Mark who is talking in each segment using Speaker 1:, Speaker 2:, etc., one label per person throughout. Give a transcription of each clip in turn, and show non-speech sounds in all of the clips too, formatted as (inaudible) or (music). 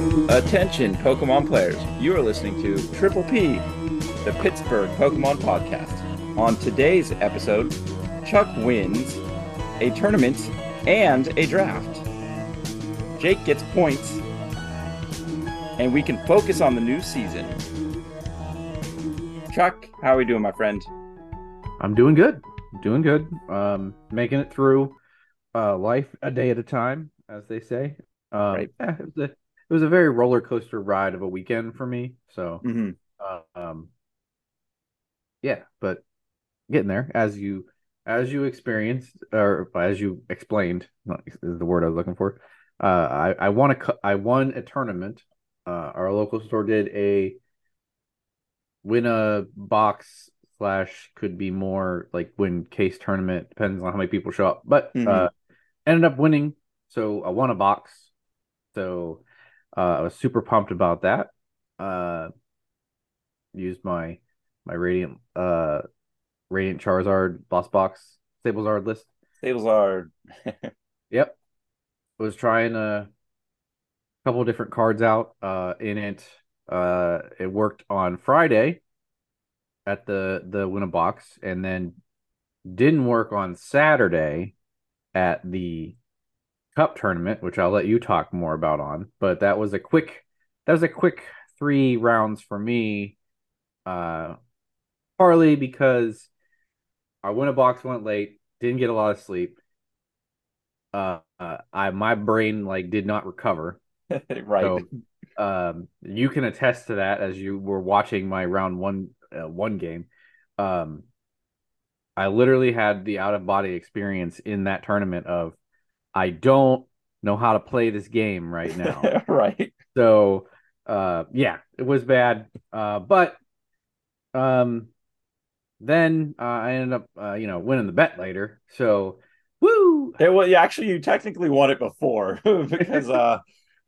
Speaker 1: Attention, Pokemon players. You are listening to Triple P, the Pittsburgh Pokemon Podcast. On today's episode, Chuck wins a tournament and a draft. Jake gets points, and we can focus on the new season. Chuck, how are we doing, my friend?
Speaker 2: I'm doing good. Doing good. Um, making it through uh, life a day at a time, as they say. Um,
Speaker 1: Right.
Speaker 2: yeah, it, was a, it was a very roller coaster ride of a weekend for me. So,
Speaker 1: Mm-hmm.
Speaker 2: uh, um, yeah, but getting there as you as you experienced or as you explained is the word I was looking for. Uh, I I won a I won a tournament. Uh, our local store did a win a box slash could be more like win case tournament depends on how many people show up, but
Speaker 1: Mhm.
Speaker 2: uh, ended up winning. So I won a box. So uh, I was super pumped about that. Uh, used my my radiant uh radiant Charizard lost box Sablezard list.
Speaker 1: Tables are (laughs)
Speaker 2: Yep. Was trying a couple different cards out uh in it. Uh it worked on Friday at the the win a box and then didn't work on Saturday at the cup tournament, which I'll let you talk more about on. But that was a quick that was a quick three rounds for me. Uh partly because I went a box went late, didn't get a lot of sleep. Uh, uh I my brain like did not recover. (laughs)
Speaker 1: right.
Speaker 2: So um you can attest to that as you were watching my round one uh, one game. Um I literally had the out of body experience in that tournament of I don't know how to play this game right now. (laughs)
Speaker 1: right.
Speaker 2: so uh yeah, it was bad. Uh but um then uh, I ended up uh, you know winning the bet later. So woo
Speaker 1: It, well, yeah, actually, you technically won it before (laughs) because uh,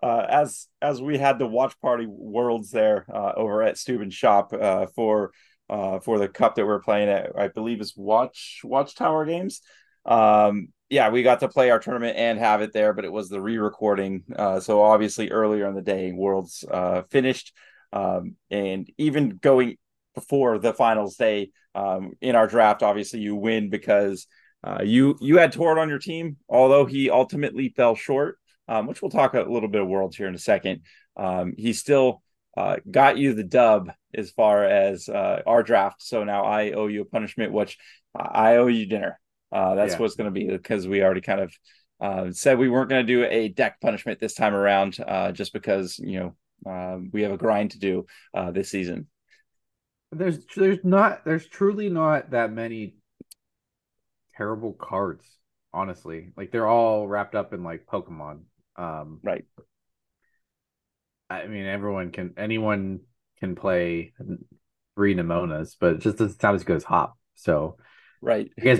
Speaker 1: uh, as as we had the watch party worlds there uh, over at Steuben's shop uh, for uh, for the cup that we're playing at, I believe is Watch Watchtower Games. Um, yeah, we got to play our tournament and have it there, but it was the re-recording. Uh, so obviously earlier in the day, worlds uh, finished, um, and even going before the finals day um, in our draft, obviously you win because uh, you you had Tord on your team, although he ultimately fell short, um, which we'll talk a little bit of worlds here in a second. Um, he still uh, got you the dub as far as uh, our draft. So now I owe you a punishment, which I owe you dinner. Uh, that's
Speaker 2: Yeah.
Speaker 1: what's going to be because we already kind of uh, said we weren't going to do a deck punishment this time around, uh, just because you know uh, we have a grind to do uh, this season.
Speaker 2: there's there's not there's truly not that many terrible cards honestly like they're all wrapped up in like pokemon um
Speaker 1: Right.
Speaker 2: i mean everyone can anyone can play three Nemonas, but it just doesn't sound as good as hop so
Speaker 1: Right.
Speaker 2: i guess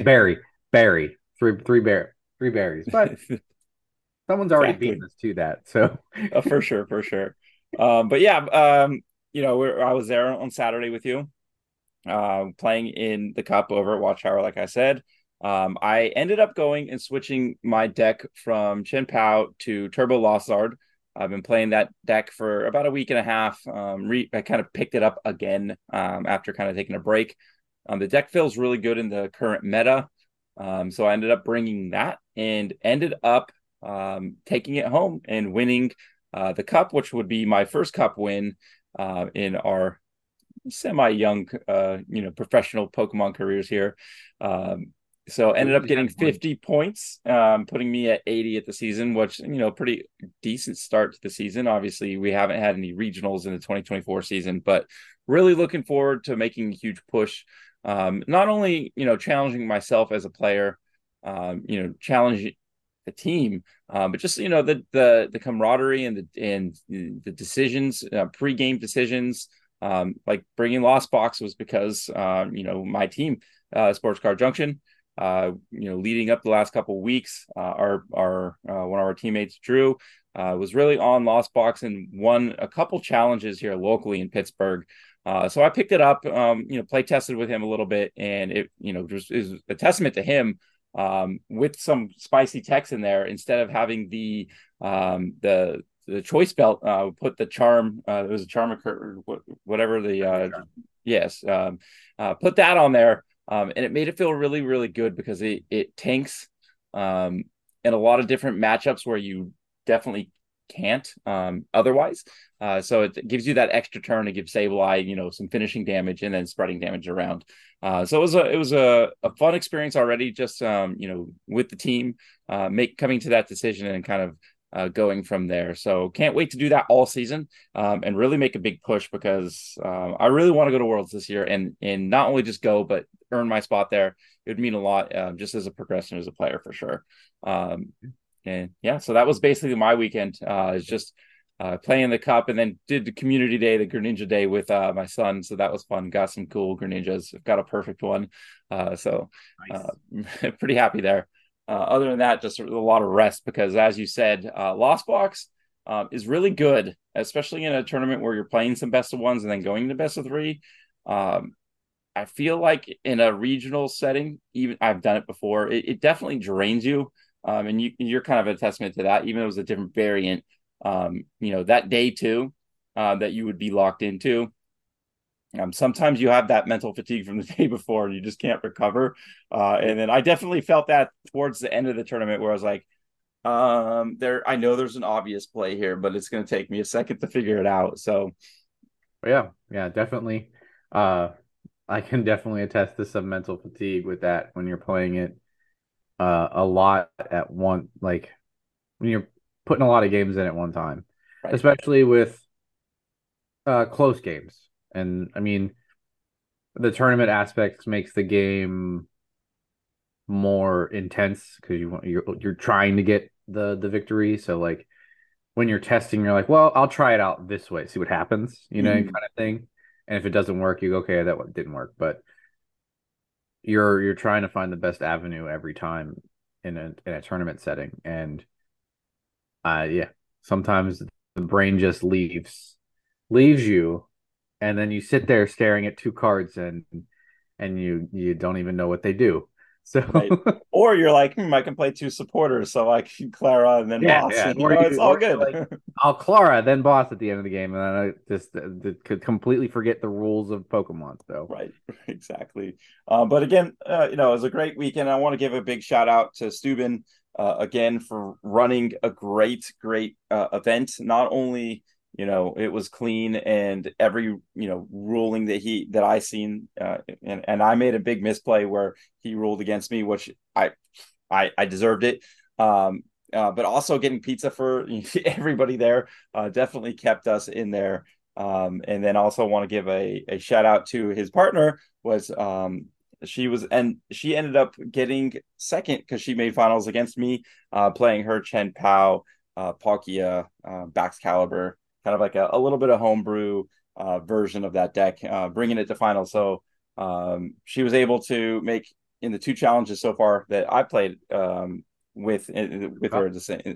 Speaker 2: berry three three bear three berries but (laughs) someone's already
Speaker 1: Exactly.
Speaker 2: beaten us to that so
Speaker 1: Uh, for sure, for sure. Um, but yeah, um, you know, we're, I was there on Saturday with you, uh, playing in the cup over at Watchtower, like I said. Um, I ended up going and switching my deck from Chien-Pao to Turbo Lossard. I've been playing that deck for about a week and a half. Um, re- I kind of picked it up again um, after kind of taking a break. Um, the deck feels really good in the current meta. Um, so I ended up bringing that and ended up um, taking it home and winning uh, the cup, which would be my first cup win uh, in our semi-young, uh, you know, professional Pokemon careers here. Um, so ended up getting 50 points, um, putting me at 80 at the season, which you know, pretty decent start to the season. Obviously, we haven't had any regionals in the 2024 season, but really looking forward to making a huge push. Um, not only you know challenging myself as a player, um, you know, challenging the team, um, but just you know the the the camaraderie and the and the decisions, uh, pre-game decisions, um, like bringing Lost Box was because um, you know my team, uh, Sports Car Junction, uh, you know, leading up the last couple of weeks, uh, our our uh, one of our teammates, Drew, uh, was really on Lost Box and won a couple challenges here locally in Pittsburgh. Uh, so I picked it up, um, you know, play tested with him a little bit, and it, you know, just is a testament to him um, with some spicy text in there instead of having the um, the the choice belt. Uh, put the charm. Uh, it was a charm or whatever the uh, yes. Um, uh, put that on there, um, and it made it feel really really good because it it tanks um, in a lot of different matchups where you definitely can't um, otherwise. Uh, so it gives you that extra turn to give Sableye, you know, some finishing damage and then spreading damage around. Uh, so it was a it was a, a fun experience already, just um, you know, with the team, uh, make coming to that decision and kind of uh, going from there. So can't wait to do that all season um, and really make a big push because um, I really want to go to Worlds this year and and not only just go but earn my spot there. It would mean a lot uh, just as a progression as a player for sure. Um, and yeah, so that was basically my weekend. Uh, is just uh, playing the cup and then did the community day, the Greninja day with uh, my son. So that was fun. Got some cool Greninjas. Got a perfect one. Uh, so nice. uh, (laughs) pretty happy there. Uh, other than that, just a lot of rest because, as you said, uh, Lost Box uh, is really good, especially in a tournament where you're playing some best of ones and then going to best of three. Um, I feel like in a regional setting, even I've done it before, it, it definitely drains you. Um, and you, you're kind of a testament to that, even though it was a different variant. Um, you know, that day too, uh, that you would be locked into um, sometimes you have that mental fatigue from the (laughs) day before and you just can't recover. Uh, and then I definitely felt that towards the end of the tournament where I was like, um, there, I know there's an obvious play here, but it's going to take me a second to figure it out. So,
Speaker 2: yeah, yeah, definitely. Uh, I can definitely attest to some mental fatigue with that when you're playing it uh, a lot at one, like when you're putting a lot of games in at one time, right. especially with uh, close games and I mean, the tournament aspects makes the game more intense because you want you're you're trying to get the the victory. So like when you're testing, you're like, well, I'll try it out this way, see what happens, you know, mm. kind of thing. And if it doesn't work, you go, okay, that didn't work. But you're you're trying to find the best avenue every time in a in a tournament setting. And uh yeah, sometimes the brain just leaves leaves you and then you sit there staring at two cards and and you you don't even know what they do. So (laughs)
Speaker 1: right. or you're like, hmm, I can play two supporters, so I can Clara and then yeah, boss. Yeah. And, you know, it's all good. Like, (laughs)
Speaker 2: I'll Clara then boss at the end of the game, and then I just uh, could completely forget the rules of Pokemon. So
Speaker 1: right, (laughs) exactly. Um, but again, uh, you know, it was a great weekend. I want to give a big shout out to Steuben uh, again for running a great, great uh, event. Not only you know it was clean and every you know ruling that he that i seen uh, and and i made a big misplay where he ruled against me which i i i deserved it. Um uh, but also getting pizza for (laughs) everybody there uh, definitely kept us in there. Um and then also want to give a, a shout out to his partner was um she was and she ended up getting second because she made finals against me uh playing her Chien-Pao uh palkia uh Baxcalibur kind of like a, a little bit of homebrew uh, version of that deck, uh, bringing it to final. So um, she was able to make in the two challenges so far that I played um, with with her,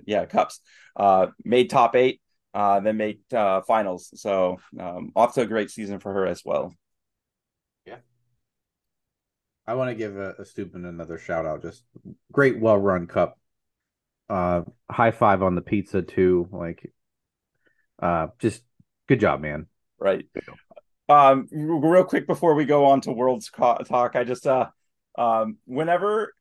Speaker 1: yeah, cups, uh, made top eight, uh, then made uh, finals. So um, off to a great season for her as well.
Speaker 2: Yeah. I want to give a, a another shout out. Just great, well run cup. Uh, high five on the pizza too. Like uh, just good job, man.
Speaker 1: Right. Um, real quick before we go on to worlds talk, I just uh, um, whenever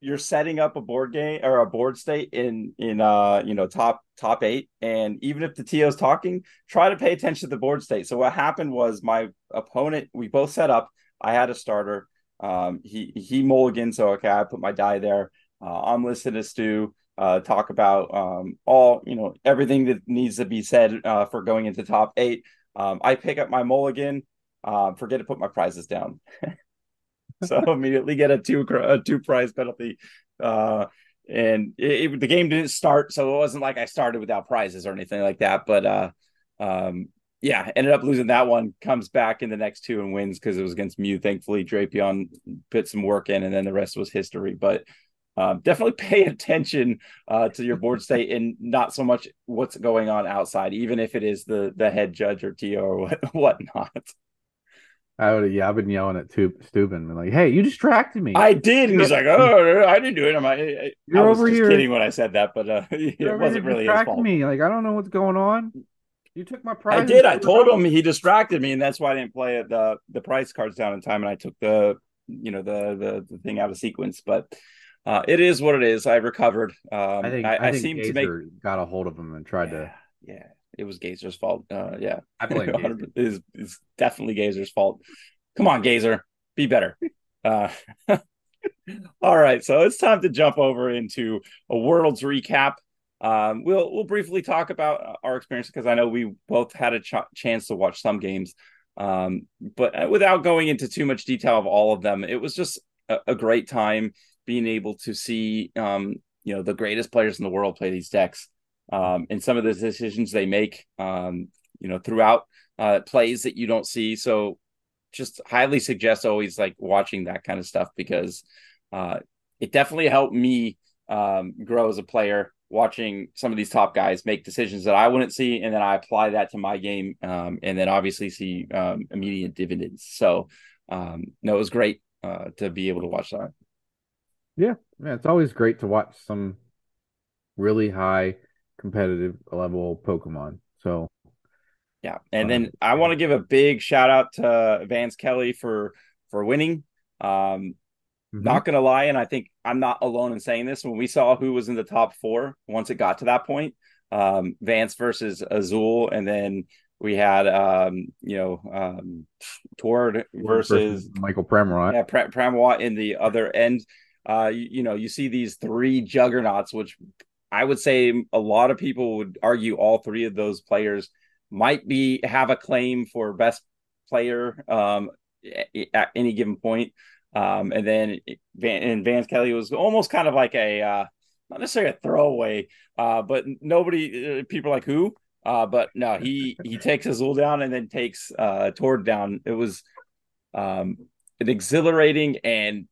Speaker 1: you're setting up a board game or a board state in in uh you know top top eight and even if the TO's talking try to pay attention to the board state. So what happened was my opponent we both set up. I had a starter. Um he he mulligan so okay I put my die there. Uh, I'm listed as Stu uh, talk about um, all you know everything that needs to be said uh, for going into top eight. Um, I pick up my mulligan, uh, forget to put my prizes down, (laughs) so (laughs) immediately get a two a two prize penalty. Uh, and it, it, the game didn't start, so it wasn't like I started without prizes or anything like that. But uh, um, yeah, ended up losing that one. Comes back in the next two and wins because it was against Mew. Thankfully, Drapion put some work in, and then the rest was history. But um, definitely pay (laughs) attention uh, to your board state and not so much what's going on outside, even if it is the the head judge or TO or what, (laughs) whatnot.
Speaker 2: I would yeah, I've been yelling at Tub- Steuben, like, "Hey, you distracted me."
Speaker 1: I did, and he's like, "Oh, I didn't do it." I'm like, I,
Speaker 2: You're
Speaker 1: I was
Speaker 2: over
Speaker 1: just
Speaker 2: here-
Speaker 1: kidding when I said that, but uh, (laughs) it wasn't really his fault.
Speaker 2: me. Like, I don't know what's going on. You took my prize.
Speaker 1: I did. I told him he distracted me, and that's why I didn't play the the price cards down in time, and I took the you know the the, the thing out of sequence. But uh, it is what it is. I recovered. Um,
Speaker 2: I think
Speaker 1: I,
Speaker 2: I,
Speaker 1: I
Speaker 2: think
Speaker 1: seem to make.
Speaker 2: Gazer got a hold of him and tried
Speaker 1: Yeah,
Speaker 2: to.
Speaker 1: yeah, it was Gazer's fault. Uh, yeah,
Speaker 2: I blame (laughs) Gazer. (laughs)
Speaker 1: is is definitely Gazer's fault. Come on, Gazer, be better. Uh, (laughs) all right, so it's time to jump over into a world's recap. Um, we'll we'll briefly talk about our experience because I know we both had a ch- chance to watch some games, um, but uh, without going into too much detail of all of them, it was just a, a great time being able to see um, you know the greatest players in the world play these decks um, and some of the decisions they make um, you know throughout uh, plays that you don't see. So just highly suggest always like watching that kind of stuff because uh, it definitely helped me um, grow as a player watching some of these top guys make decisions that I wouldn't see, and then I apply that to my game, um, and then obviously see um, immediate dividends. So, um, no, it was great uh, to be able to watch that.
Speaker 2: Yeah, yeah, it's always great to watch some really high competitive level Pokemon. So
Speaker 1: Yeah, and then
Speaker 2: Um,
Speaker 1: I want to give a big shout out to Vance Kelly for for winning. Um,
Speaker 2: mhm.
Speaker 1: Not gonna lie, and I think I'm not alone in saying this. When we saw who was in the top four, once it got to that point, um, Vance versus Azul, and then we had um, you know um, Tord versus
Speaker 2: Michael Premrot.
Speaker 1: yeah, Pr- Pramawat in the other end. Uh, you, you know, you see these three juggernauts, which I would say a lot of people would argue all three of those players might be have a claim for best player um, at any given point. Um, and then Van and Vance Kelly was almost kind of like a uh, not necessarily a throwaway, uh, but nobody uh, people like who. Uh, but no, he he (laughs) takes Azul down and then takes uh Tord down. It was um an exhilarating and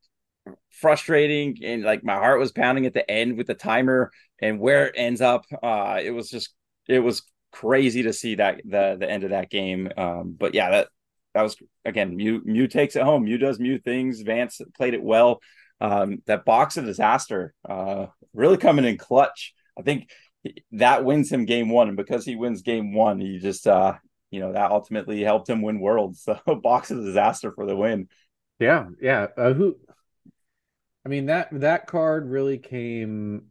Speaker 1: frustrating and like my heart was pounding at the end with the timer and where it ends up uh it was just it was crazy to see that the the end of that game. Um but yeah that that was again Mew Mew takes it home. Mew does Mew things. Vance played it well. Um that box of disaster uh really coming in clutch. I think that wins him game one and because he wins game one he just uh you know that ultimately helped him win worlds. (laughs) So box of disaster for the win.
Speaker 2: Yeah, yeah. Uh, who? I mean that that card really came.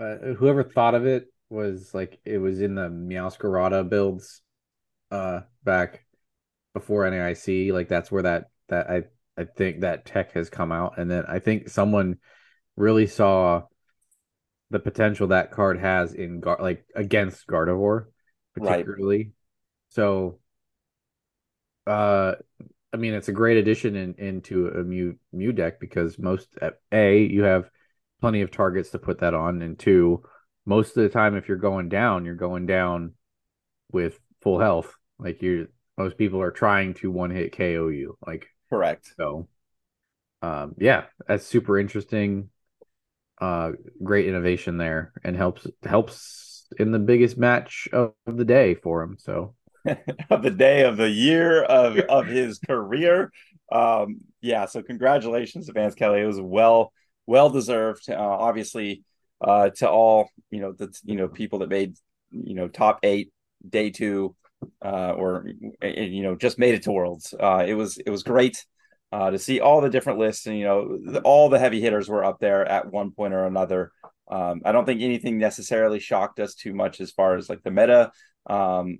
Speaker 2: Uh, whoever thought of it was like it was in the Meowscarada builds, uh, back before NAIC. Like that's where that that I I think that tech has come out, and then I think someone really saw the potential that card has in Gar- like against Gardevoir,
Speaker 1: Right.
Speaker 2: particularly. So, uh, I mean, it's a great addition in, into a Mew Mew deck because most a you have plenty of targets to put that on, and two, most of the time if you're going down, you're going down with full health. Like you, most people are trying to one hit KO you. Like
Speaker 1: correct
Speaker 2: so, um, yeah, that's super interesting. Uh, great innovation there, and helps helps in the biggest match of the day for him. So (laughs)
Speaker 1: of the day of the year of of his career. Um, yeah, so congratulations to Vance Kelly. It was well well deserved. Uh, obviously, uh, to all you know the you know people that made you know top eight day two, uh, or uh, you know just made it to Worlds. Uh, it was it was great. Uh, to see all the different lists and you know the, all the heavy hitters were up there at one point or another. Um, I don't think anything necessarily shocked us too much as far as like the meta. Um,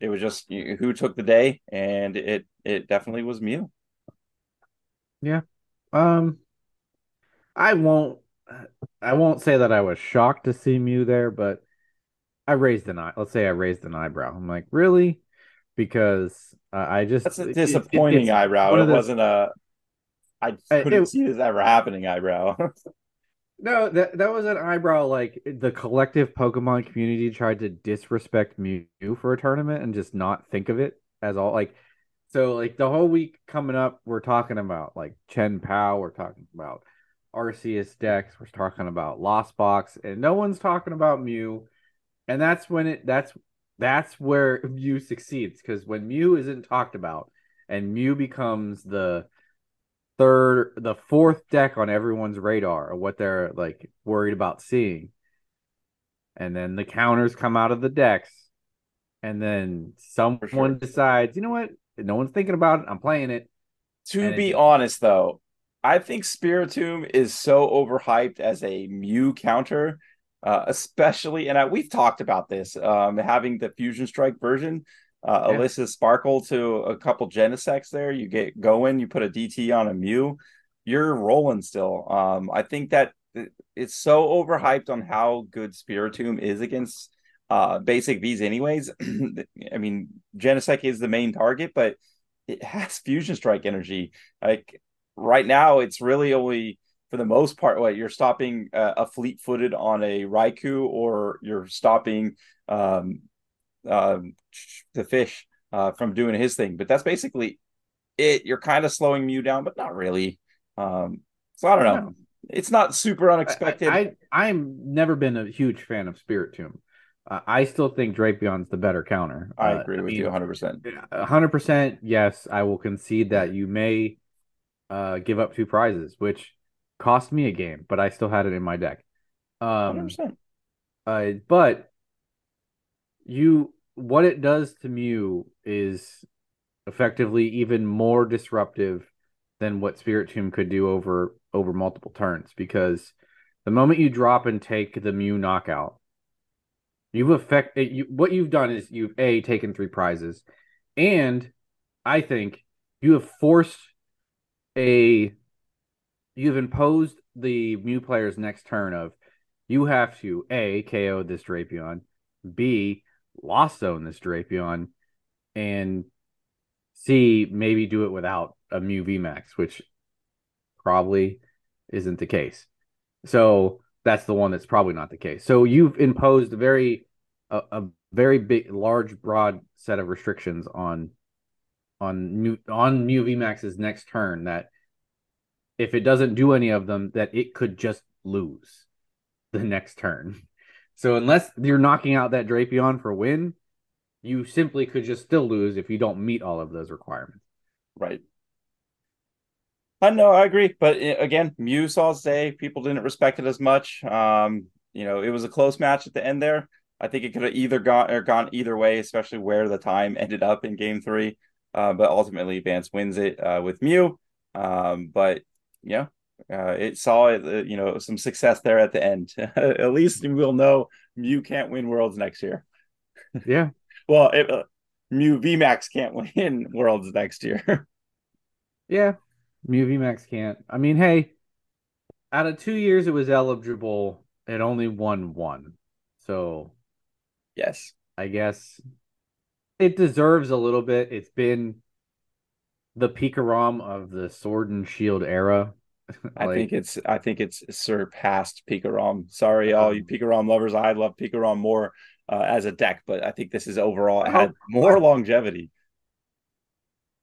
Speaker 1: it was just who took the day, and it it definitely was Mew.
Speaker 2: Yeah, um, I won't. I won't say that I was shocked to see Mew there, but I raised an eye. Let's say I raised an eyebrow. I'm like, really? Because uh, I just
Speaker 1: That's a
Speaker 2: it- it-
Speaker 1: disappointing
Speaker 2: it's
Speaker 1: eyebrow. It
Speaker 2: the-
Speaker 1: wasn't a. I couldn't
Speaker 2: it-
Speaker 1: see this ever happening eyebrow. (laughs)
Speaker 2: No, that that was an eyebrow. Like the collective Pokemon community tried to disrespect Mew for a tournament and just not think of it as all. Like, so like the whole week coming up, we're talking about like Chen Pao, we're talking about Arceus Dex, we're talking about Lost Box, and no one's talking about Mew. And that's when it that's that's where Mew succeeds because when Mew isn't talked about, and Mew becomes the third, the fourth deck on everyone's radar of what they're like worried about seeing. And then the counters come out of the decks, and then someone
Speaker 1: sure.
Speaker 2: decides, you know what? No one's thinking about it. I'm playing it.
Speaker 1: To
Speaker 2: And
Speaker 1: be
Speaker 2: it-
Speaker 1: honest, though, I think Spiritomb is so overhyped as a Mew counter, uh, especially, and I, we've talked about this, um, having the Fusion Strike version, uh,
Speaker 2: Yeah.
Speaker 1: Elesa Sparkle to a couple Genesects there. You get going, you put a DT on a Mew, you're rolling still. Um, I think that it's so overhyped on how good Spiritomb is against uh, basic Vs, anyways. (clears throat) I mean, Genesect is the main target, but it has (laughs) Fusion Strike energy. Like right now, it's really only for the most part what you're stopping uh, a fleet footed on a Raikou or you're stopping um, um, the fish uh, from doing his thing. But that's basically it. You're kind of slowing Mew down, but not really. Um, so I don't know.
Speaker 2: No.
Speaker 1: It's not super unexpected.
Speaker 2: I, I I've never been a huge fan of Spiritomb. Uh, I still think Drapion's the better counter.
Speaker 1: I
Speaker 2: Uh,
Speaker 1: agree with
Speaker 2: mean,
Speaker 1: you 100%.
Speaker 2: Hundred percent, yes. I will concede that you may uh, give up two prizes, which cost me a game, but I still had it in my deck. Um,
Speaker 1: 100%.
Speaker 2: uh, but you, what it does to Mew is effectively even more disruptive than what Spiritomb could do over over multiple turns because the moment you drop and take the Mew knockout, you've affect eh, you, what you've done is you've a taken three prizes, and I think you have forced a you've imposed the Mew player's next turn of you have to a KO this Drapion, b lost zone this Drapion, and see maybe do it without a Mew VMAX, which probably isn't the case. So that's the one that's probably not the case. So you've imposed a very a, a very big, large, broad set of restrictions on on Mew on Mew VMAX's next turn that if it doesn't do any of them, that it could just lose the next turn. So unless you're knocking out that Drapion for win, you simply could just still lose if you don't meet all of those requirements.
Speaker 1: Right. I know, I agree. But uh, again, Mew saw his day. People didn't respect it as much. Um, you know, it was a close match at the end there. I think it could have either gone or gone either way, especially where the time ended up in game three. Uh, but ultimately, Vance wins it uh, with Mew. Um, but yeah, uh, it saw uh, you know some success there at the end. (laughs) at least we'll know Mew can't win Worlds next year.
Speaker 2: Yeah. (laughs)
Speaker 1: Well, it, uh, Mew VMAX can't (laughs) win Worlds next year.
Speaker 2: Yeah. Mew VMAX can't. I mean, hey, out of two years it was eligible, it only won one. So
Speaker 1: yes.
Speaker 2: I guess it deserves a little bit. It's been the Pikarom of the Sword and Shield era.
Speaker 1: I
Speaker 2: Like,
Speaker 1: think it's I think it's surpassed Pikarom. Sorry, all
Speaker 2: Um,
Speaker 1: you Pikarom lovers. I love Pikarom more uh, as a deck, but I think this is overall had more longevity.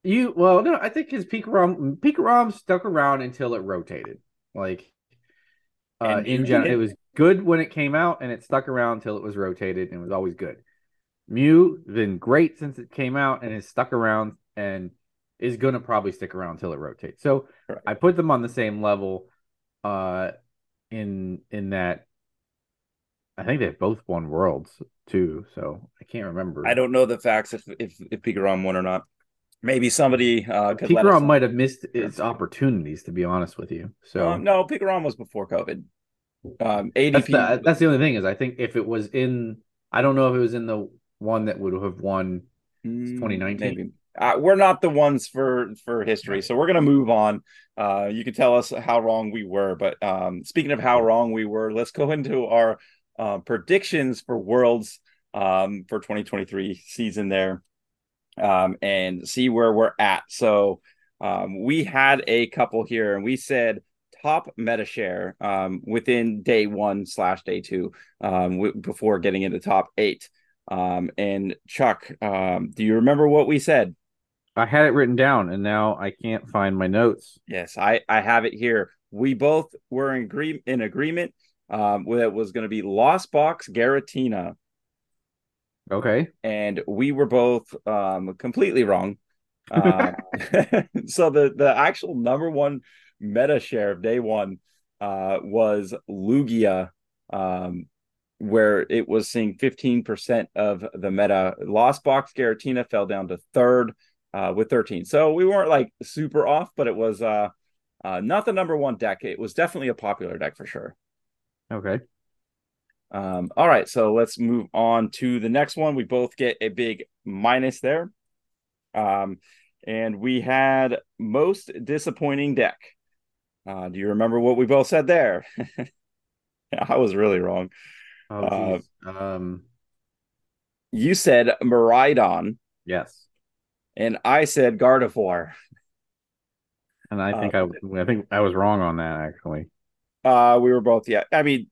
Speaker 2: you well, no, I think his Pikarom Pikarom stuck around until it rotated. Like uh in general, it was good when it came out and it stuck around until it was rotated and it was always good. Mew been great since it came out and has stuck around and is gonna probably stick around until it rotates. So
Speaker 1: Correct.
Speaker 2: I put them on the same level uh in in that I think they've both won worlds too, so I can't remember.
Speaker 1: I don't know the facts if if, if Pikarom won or not. Maybe somebody uh, could let us
Speaker 2: Pikarom
Speaker 1: know.
Speaker 2: might have missed its opportunities, to be honest with you. So
Speaker 1: Um, no, Pikarom was before COVID. Um, ADP.
Speaker 2: that's the that's the only thing is I think if it was in, I don't know if it was in the one that would have won.
Speaker 1: Mm,
Speaker 2: 2019.
Speaker 1: Maybe. Uh, we're not the ones for for history, so we're gonna move on. Uh, you can tell us how wrong we were, but um, speaking of how wrong we were, let's go into our uh, predictions for Worlds um, for 2023 season there, um, and see where we're at. So um, we had a couple here, and we said top meta share um, within day one slash day two um, w- before getting into top eight. Um, and Chuck, um, do you remember what we said?
Speaker 2: I had it written down, and now I can't find my notes.
Speaker 1: Yes, I I have it here. We both were in agree in agreement. Um, it was going to be Lost Box Giratina,
Speaker 2: Okay,
Speaker 1: and we were both um completely wrong. Uh, (laughs) (laughs) so the the actual number one meta share of day one uh, was Lugia, um, where it was seeing 15% of the meta. Lost Box Giratina fell down to third uh, with 13. So we weren't like super off, but it was uh, uh, not the number one deck. It was definitely a popular deck for sure.
Speaker 2: Okay.
Speaker 1: Um, all right, so let's move on to the next one. We both get a big minus there. Um, and we had most disappointing deck. Uh, do you remember what we both said there? (laughs) I was really wrong.
Speaker 2: Oh, uh, um,
Speaker 1: you said Miraidon.
Speaker 2: Yes.
Speaker 1: And I said Gardevoir.
Speaker 2: And I think uh, I, I think I was wrong on that actually.
Speaker 1: Uh, we were both. Yeah, I mean,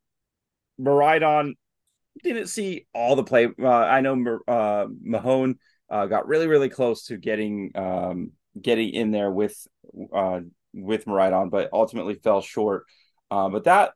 Speaker 1: Miraidon didn't see all the play. Uh, I know uh, Mahone uh, got really, really close to getting um, getting in there with uh, with Miraidon, but ultimately fell short. Uh, but that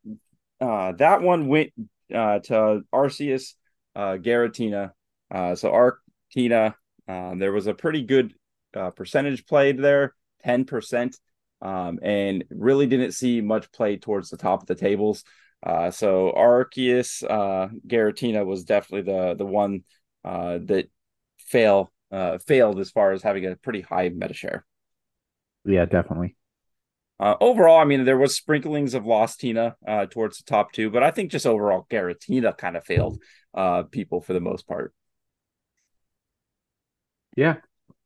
Speaker 1: uh, that one went uh, to Arceus uh, Giratina. Uh, so Arctina, uh, there was a pretty good uh, percentage played there, ten percent, um, and really didn't see much play towards the top of the tables. Uh, so Arceus uh, Giratina was definitely the the one uh, that fail uh, failed as far as having a pretty high meta share.
Speaker 2: Yeah, definitely.
Speaker 1: Uh, overall, I mean, there was sprinklings of Lost Tina uh, towards the top two, but I think just overall, Giratina kind of failed uh, people for the most part.
Speaker 2: Yeah,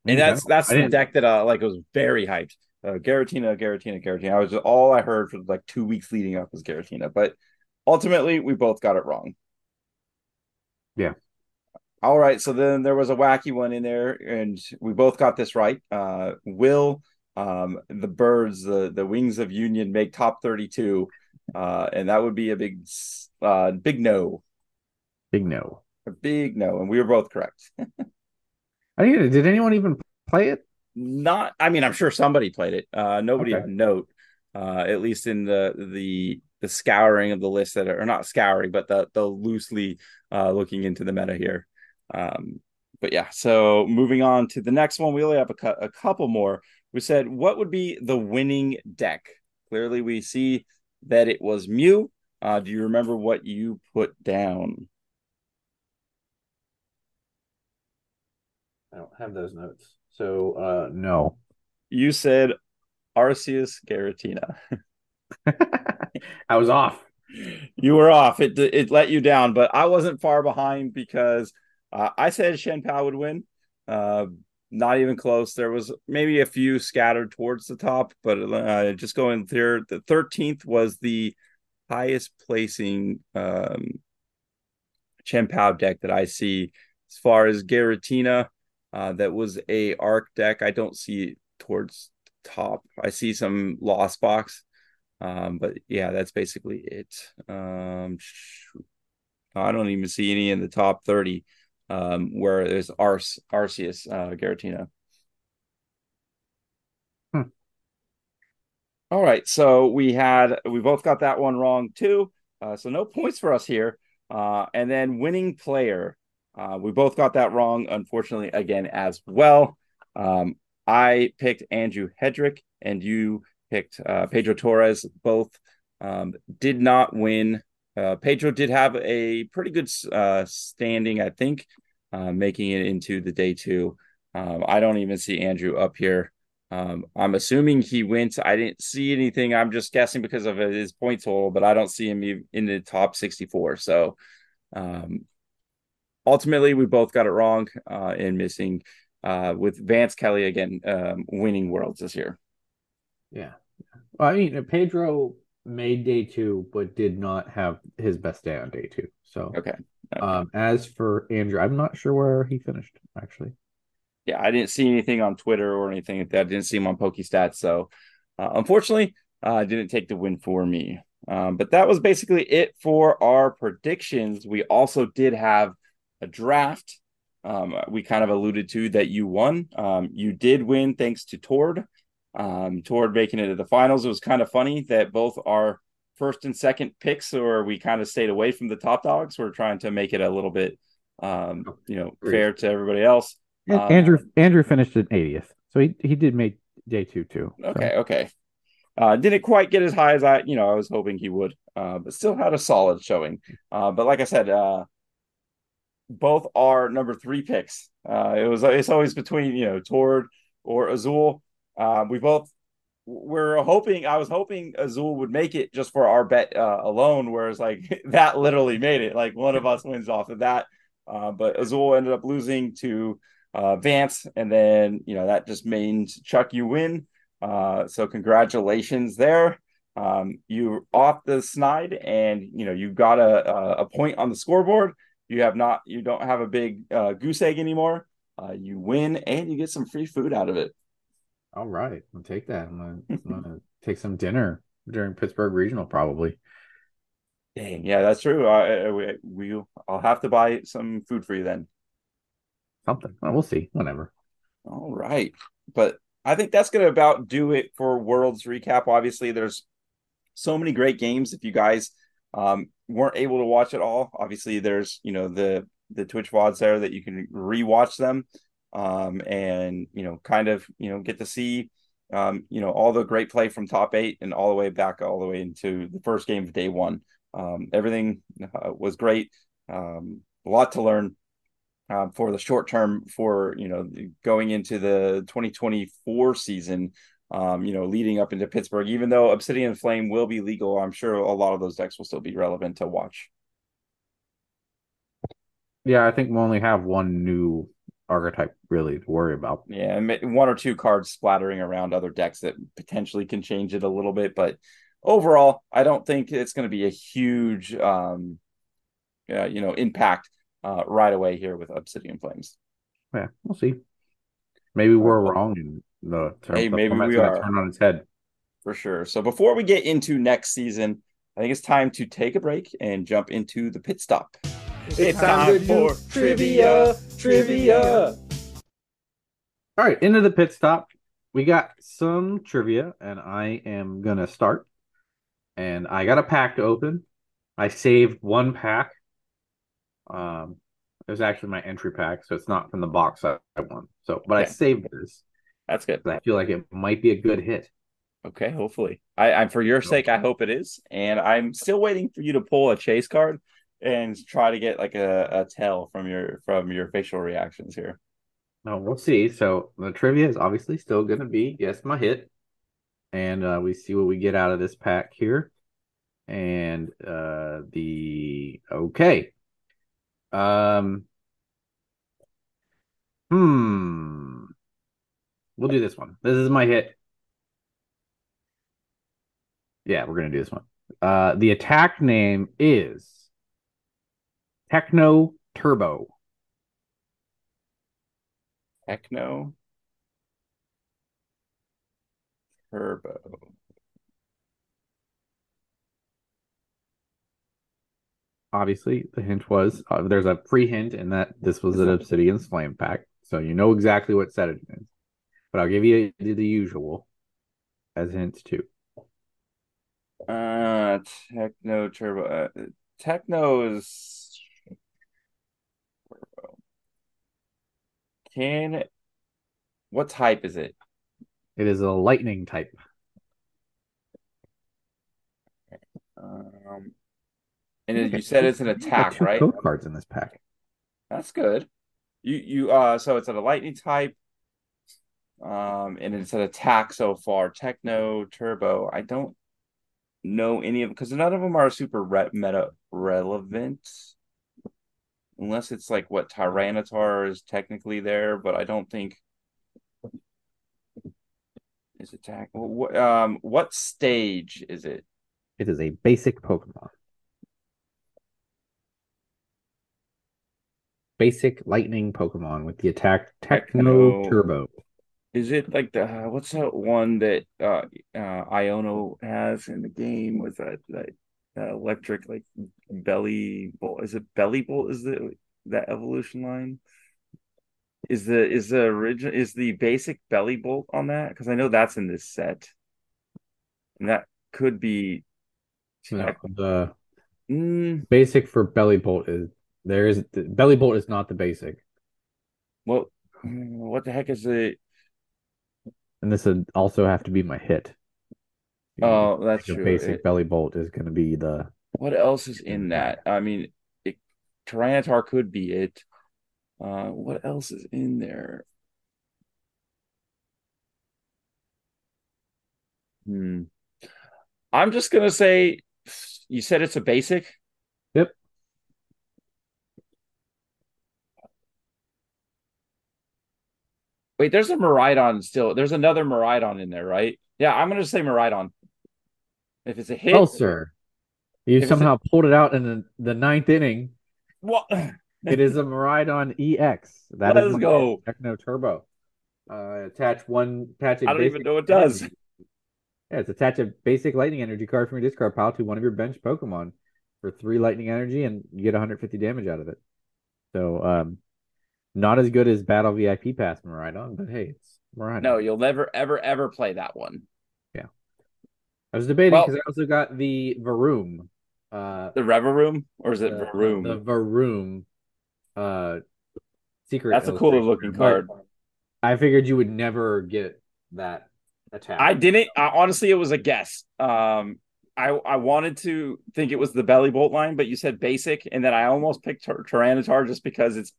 Speaker 1: and that's that's the deck that uh, like was very hyped. Uh, Giratina, Giratina, Giratina. I was just, all I heard for like two weeks leading up was Giratina, but ultimately we both got it wrong.
Speaker 2: Yeah.
Speaker 1: All right, so then there was a wacky one in there, and we both got this right. Uh, Will um, the birds, the the wings of union make top 32. Uh, and that would be a big uh big no.
Speaker 2: Big no.
Speaker 1: A big no. And we were both correct. (laughs)
Speaker 2: I mean, did anyone even play it?
Speaker 1: Not I mean, I'm sure somebody played it. Uh nobody okay. of note. Uh at least in the the the scouring of the list that are or not scouring, but the the loosely uh looking into the meta here. Um but yeah, so moving on to the next one, we only have a, cu- a couple more we said what would be the winning deck. Clearly, we see that it was Mew. Uh, do you remember what you put down?
Speaker 2: I don't have those notes. So uh no.
Speaker 1: You said Arceus Giratina.
Speaker 2: I was off.
Speaker 1: You were off. It it let you down, but I wasn't far behind because uh, I said Chien-Pao would win. Uh, not even close. There was maybe a few scattered towards the top, but uh, just going there, the 13th was the highest placing um, Chien-Pao deck that I see. As far as Giratina, uh, that was a arc deck. I don't see it towards top. I see some lost box, um, but yeah, that's basically it. Um, I don't even see any in the top 30 um, where there's Ars Arceus uh, Giratina. Hmm. All right, so we had we both got that one wrong too. Uh, so no points for us here. Uh, and then winning player, uh, we both got that wrong, unfortunately, again as well. Um, I picked Andrew Hedrick, and you picked uh, Pedro Torres. Both um, did not win uh, Pedro did have a pretty good uh, standing, I think, uh, making it into the day two. Um, I don't even see Andrew up here. Um, I'm assuming he went. I didn't see anything. I'm just guessing because of his point total, but I don't see him in the top 64. So um, ultimately, we both got it wrong uh, in missing uh, with Vance Kelly again um, winning worlds this year.
Speaker 2: Yeah. Well, I mean, Pedro made day two, but did not have his best day on day two. So
Speaker 1: okay. okay.
Speaker 2: Um, as for Andrew, I'm not sure where he finished actually.
Speaker 1: Yeah, I didn't see anything on Twitter or anything like that. I didn't see him on PokeStats. So uh, unfortunately, uh, I didn't take the win for me. Um, but that was basically it for our predictions. We also did have a draft. Um, we kind of alluded to that you won. Um, you did win thanks to Tord um, Tord making it to the finals. It was kind of funny that both our first and second picks, or we kind of stayed away from the top dogs. We're trying to make it a little bit, um, you know, fair to everybody else.
Speaker 2: Um, Andrew Andrew finished at 80th, So he he did make day two too. so.
Speaker 1: Okay, okay. Uh, didn't quite get as high as I, you know, I was hoping he would, uh, but still had a solid showing. Uh, but like I said, uh, both are number three picks. Uh, it was it's always between you know Tord or Azul. Uh, we both we're hoping. I was hoping Azul would make it just for our bet uh, alone, whereas like (laughs) that literally made it. Like one of us wins off of that. Uh, but Azul ended up losing to uh, Vance, and then you know that just means Chuck you win. Uh, so congratulations there. Um, you off the snide, and you know you got a a point on the scoreboard. You have not, you don't have a big uh, goose egg anymore. Uh, you win, and you get some free food out of it.
Speaker 2: All right, I'll take that. I'm gonna, I'm gonna (laughs) take some dinner during Pittsburgh Regional, probably.
Speaker 1: Dang, yeah, that's true. Uh, we, we, I'll have to buy some food for you then.
Speaker 2: Something. Well, we'll see. Whenever.
Speaker 1: All right, but I think that's gonna about do it for Worlds recap. Obviously, there's so many great games. If you guys um, weren't able to watch it all, obviously there's you know the the Twitch vods there that you can rewatch them um, and you know kind of you know get to see um, you know all the great play from top eight and all the way back all the way into the first game of day one. Um, everything uh, was great. Um, a lot to learn uh, for the short term for you know going into the 2024 season um, you know, leading up into Pittsburgh. Even though Obsidian Flame will be legal, I'm sure a lot of those decks will still be relevant to watch.
Speaker 2: Yeah, I think we only have one new archetype really to worry about.
Speaker 1: Yeah, one or two cards splattering around other decks that potentially can change it a little bit, but overall, I don't think it's going to be a huge, um, uh, you know, impact uh, right away here with Obsidian Flames.
Speaker 2: Yeah, we'll see. Maybe we're wrong and the
Speaker 1: term, hey, maybe we are
Speaker 2: turn on its head
Speaker 1: for sure. So before we get into next season, I think it's time to take a break and jump into the pit stop.
Speaker 3: It's, it's time, time for trivia, trivia.
Speaker 2: All right, into the pit stop. We got some trivia, and I am gonna start. And I got a pack to open. I saved one pack. Um, it was actually my entry pack, so it's not from the box I, won. So, but I saved this.
Speaker 1: That's good.
Speaker 2: I feel like it might be a good hit.
Speaker 1: Okay, hopefully. I, I'm for your sake, I hope it is. And I'm still waiting for you to pull a chase card and try to get like a, a tell from your from your facial reactions here.
Speaker 2: No, we'll see. So the trivia is obviously still gonna be guess my hit. And uh, we see what we get out of this pack here. And uh the okay. Um hmm We'll do this one. This is my hit. Yeah, we're gonna do this one. Uh, the attack name is Techno Turbo.
Speaker 1: Techno Turbo.
Speaker 2: Obviously, the hint was uh, there's a free hint in that this was an Obsidian's Flame pack, so you know exactly what set it is but I'll give you the usual as hints too.
Speaker 1: Uh, Techno Turbo. Uh, Techno is. Can. What type is it?
Speaker 2: It is a lightning type.
Speaker 1: Um, and okay. you said it's an attack, right?
Speaker 2: Code cards in this pack.
Speaker 1: That's good. You you uh so it's a lightning type. Um, and it's an attack so far. Techno, Turbo. I don't know any of because none of them are super re- meta relevant, unless it's like what Tyranitar is technically there, but I don't think is attack. What um what stage is it?
Speaker 2: It is a basic Pokemon. Basic lightning Pokemon with the attack Techno, Techno Turbo.
Speaker 1: Is it like the uh, what's that one that uh, uh Iono has in the game with that that uh, electric like Bellibolt? Is it Bellibolt? Is the that evolution line? Is the is the original is the basic Bellibolt on that? Because I know that's in this set, and that could be.
Speaker 2: No, the mm. basic for Bellibolt is there is Bellibolt is not the basic.
Speaker 1: Well, what the heck is it?
Speaker 2: And this would also have to be my hit. You know,
Speaker 1: Oh, that's
Speaker 2: like
Speaker 1: true.
Speaker 2: basic
Speaker 1: It-
Speaker 2: Bellibolt is going to be the
Speaker 1: what else is in that? I mean, it, Tyranitar could be it. Uh, what else is in there? Hmm. I'm just gonna say you said it's a basic.
Speaker 2: Yep.
Speaker 1: Wait, there's a Miraidon still. There's another Miraidon in there, right? Yeah, I'm gonna say Miraidon. If it's a hit,
Speaker 2: well, sir. You
Speaker 1: it's a-
Speaker 2: somehow pulled it out in the, the ninth inning.
Speaker 1: what?
Speaker 2: It is a Miraidon EX. That
Speaker 1: Let's
Speaker 2: is
Speaker 1: go.
Speaker 2: Techno Turbo. Uh, attach one. Attach
Speaker 1: I don't even know what it does.
Speaker 2: energy- Yeah, it's attach a basic lightning energy card from your discard pile to one of your bench Pokemon for three lightning energy, and you get 150 damage out of it. So, um, not as good as Battle VIP Pass Miraidon, but hey, it's Miraidon.
Speaker 1: No, you'll never, ever, ever play that one. Yeah.
Speaker 2: I was debating
Speaker 1: Well-
Speaker 2: because I also got the Varoom. Uh,
Speaker 1: The Reverum, or is it
Speaker 2: the,
Speaker 1: Varoom?
Speaker 2: the Varoom. Uh, secret.
Speaker 1: That's a cooler looking card.
Speaker 2: I figured you would never get that attack.
Speaker 1: I didn't. I, honestly, it was a guess. Um, I I wanted to think it was the Bellibolt line, but you said basic, and then I almost picked Tyr- Tyranitar just because it's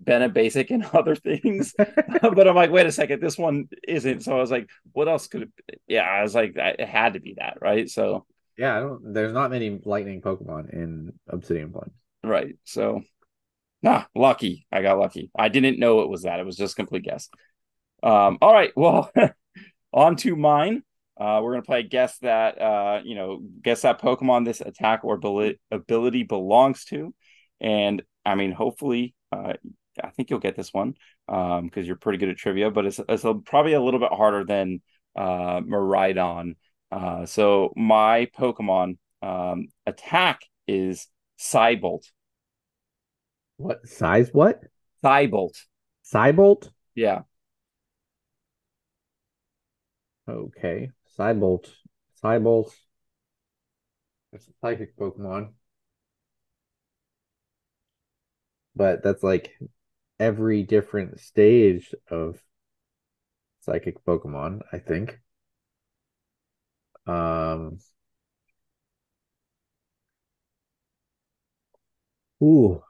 Speaker 1: been a basic in (laughs) other things. (laughs) but I'm like, wait a second, this one isn't. So I was like, what else could it? Be? Yeah, I was like, it had to be that, right? So
Speaker 2: Yeah, I don't. There's not many lightning Pokemon in Obsidian Flames.
Speaker 1: right, so nah, lucky. I got lucky. I didn't know it was that. It was just complete guess. Um, all right, well, (laughs) on to mine. Uh, we're gonna play guess that uh, you know, guess that Pokemon this attack or ability belongs to, and I mean, hopefully, uh, I think you'll get this one um, because you're pretty good at trivia, but it's it's a, probably a little bit harder than uh, Miraidon. Uh, so my Pokemon um, attack is Psybolt.
Speaker 2: What size? What
Speaker 1: Psybolt.
Speaker 2: Psybolt?
Speaker 1: Yeah.
Speaker 2: Okay, Psybolt. Psybolt. It's a psychic Pokemon, but that's like every different stage of psychic Pokemon. I think. Um. Ooh,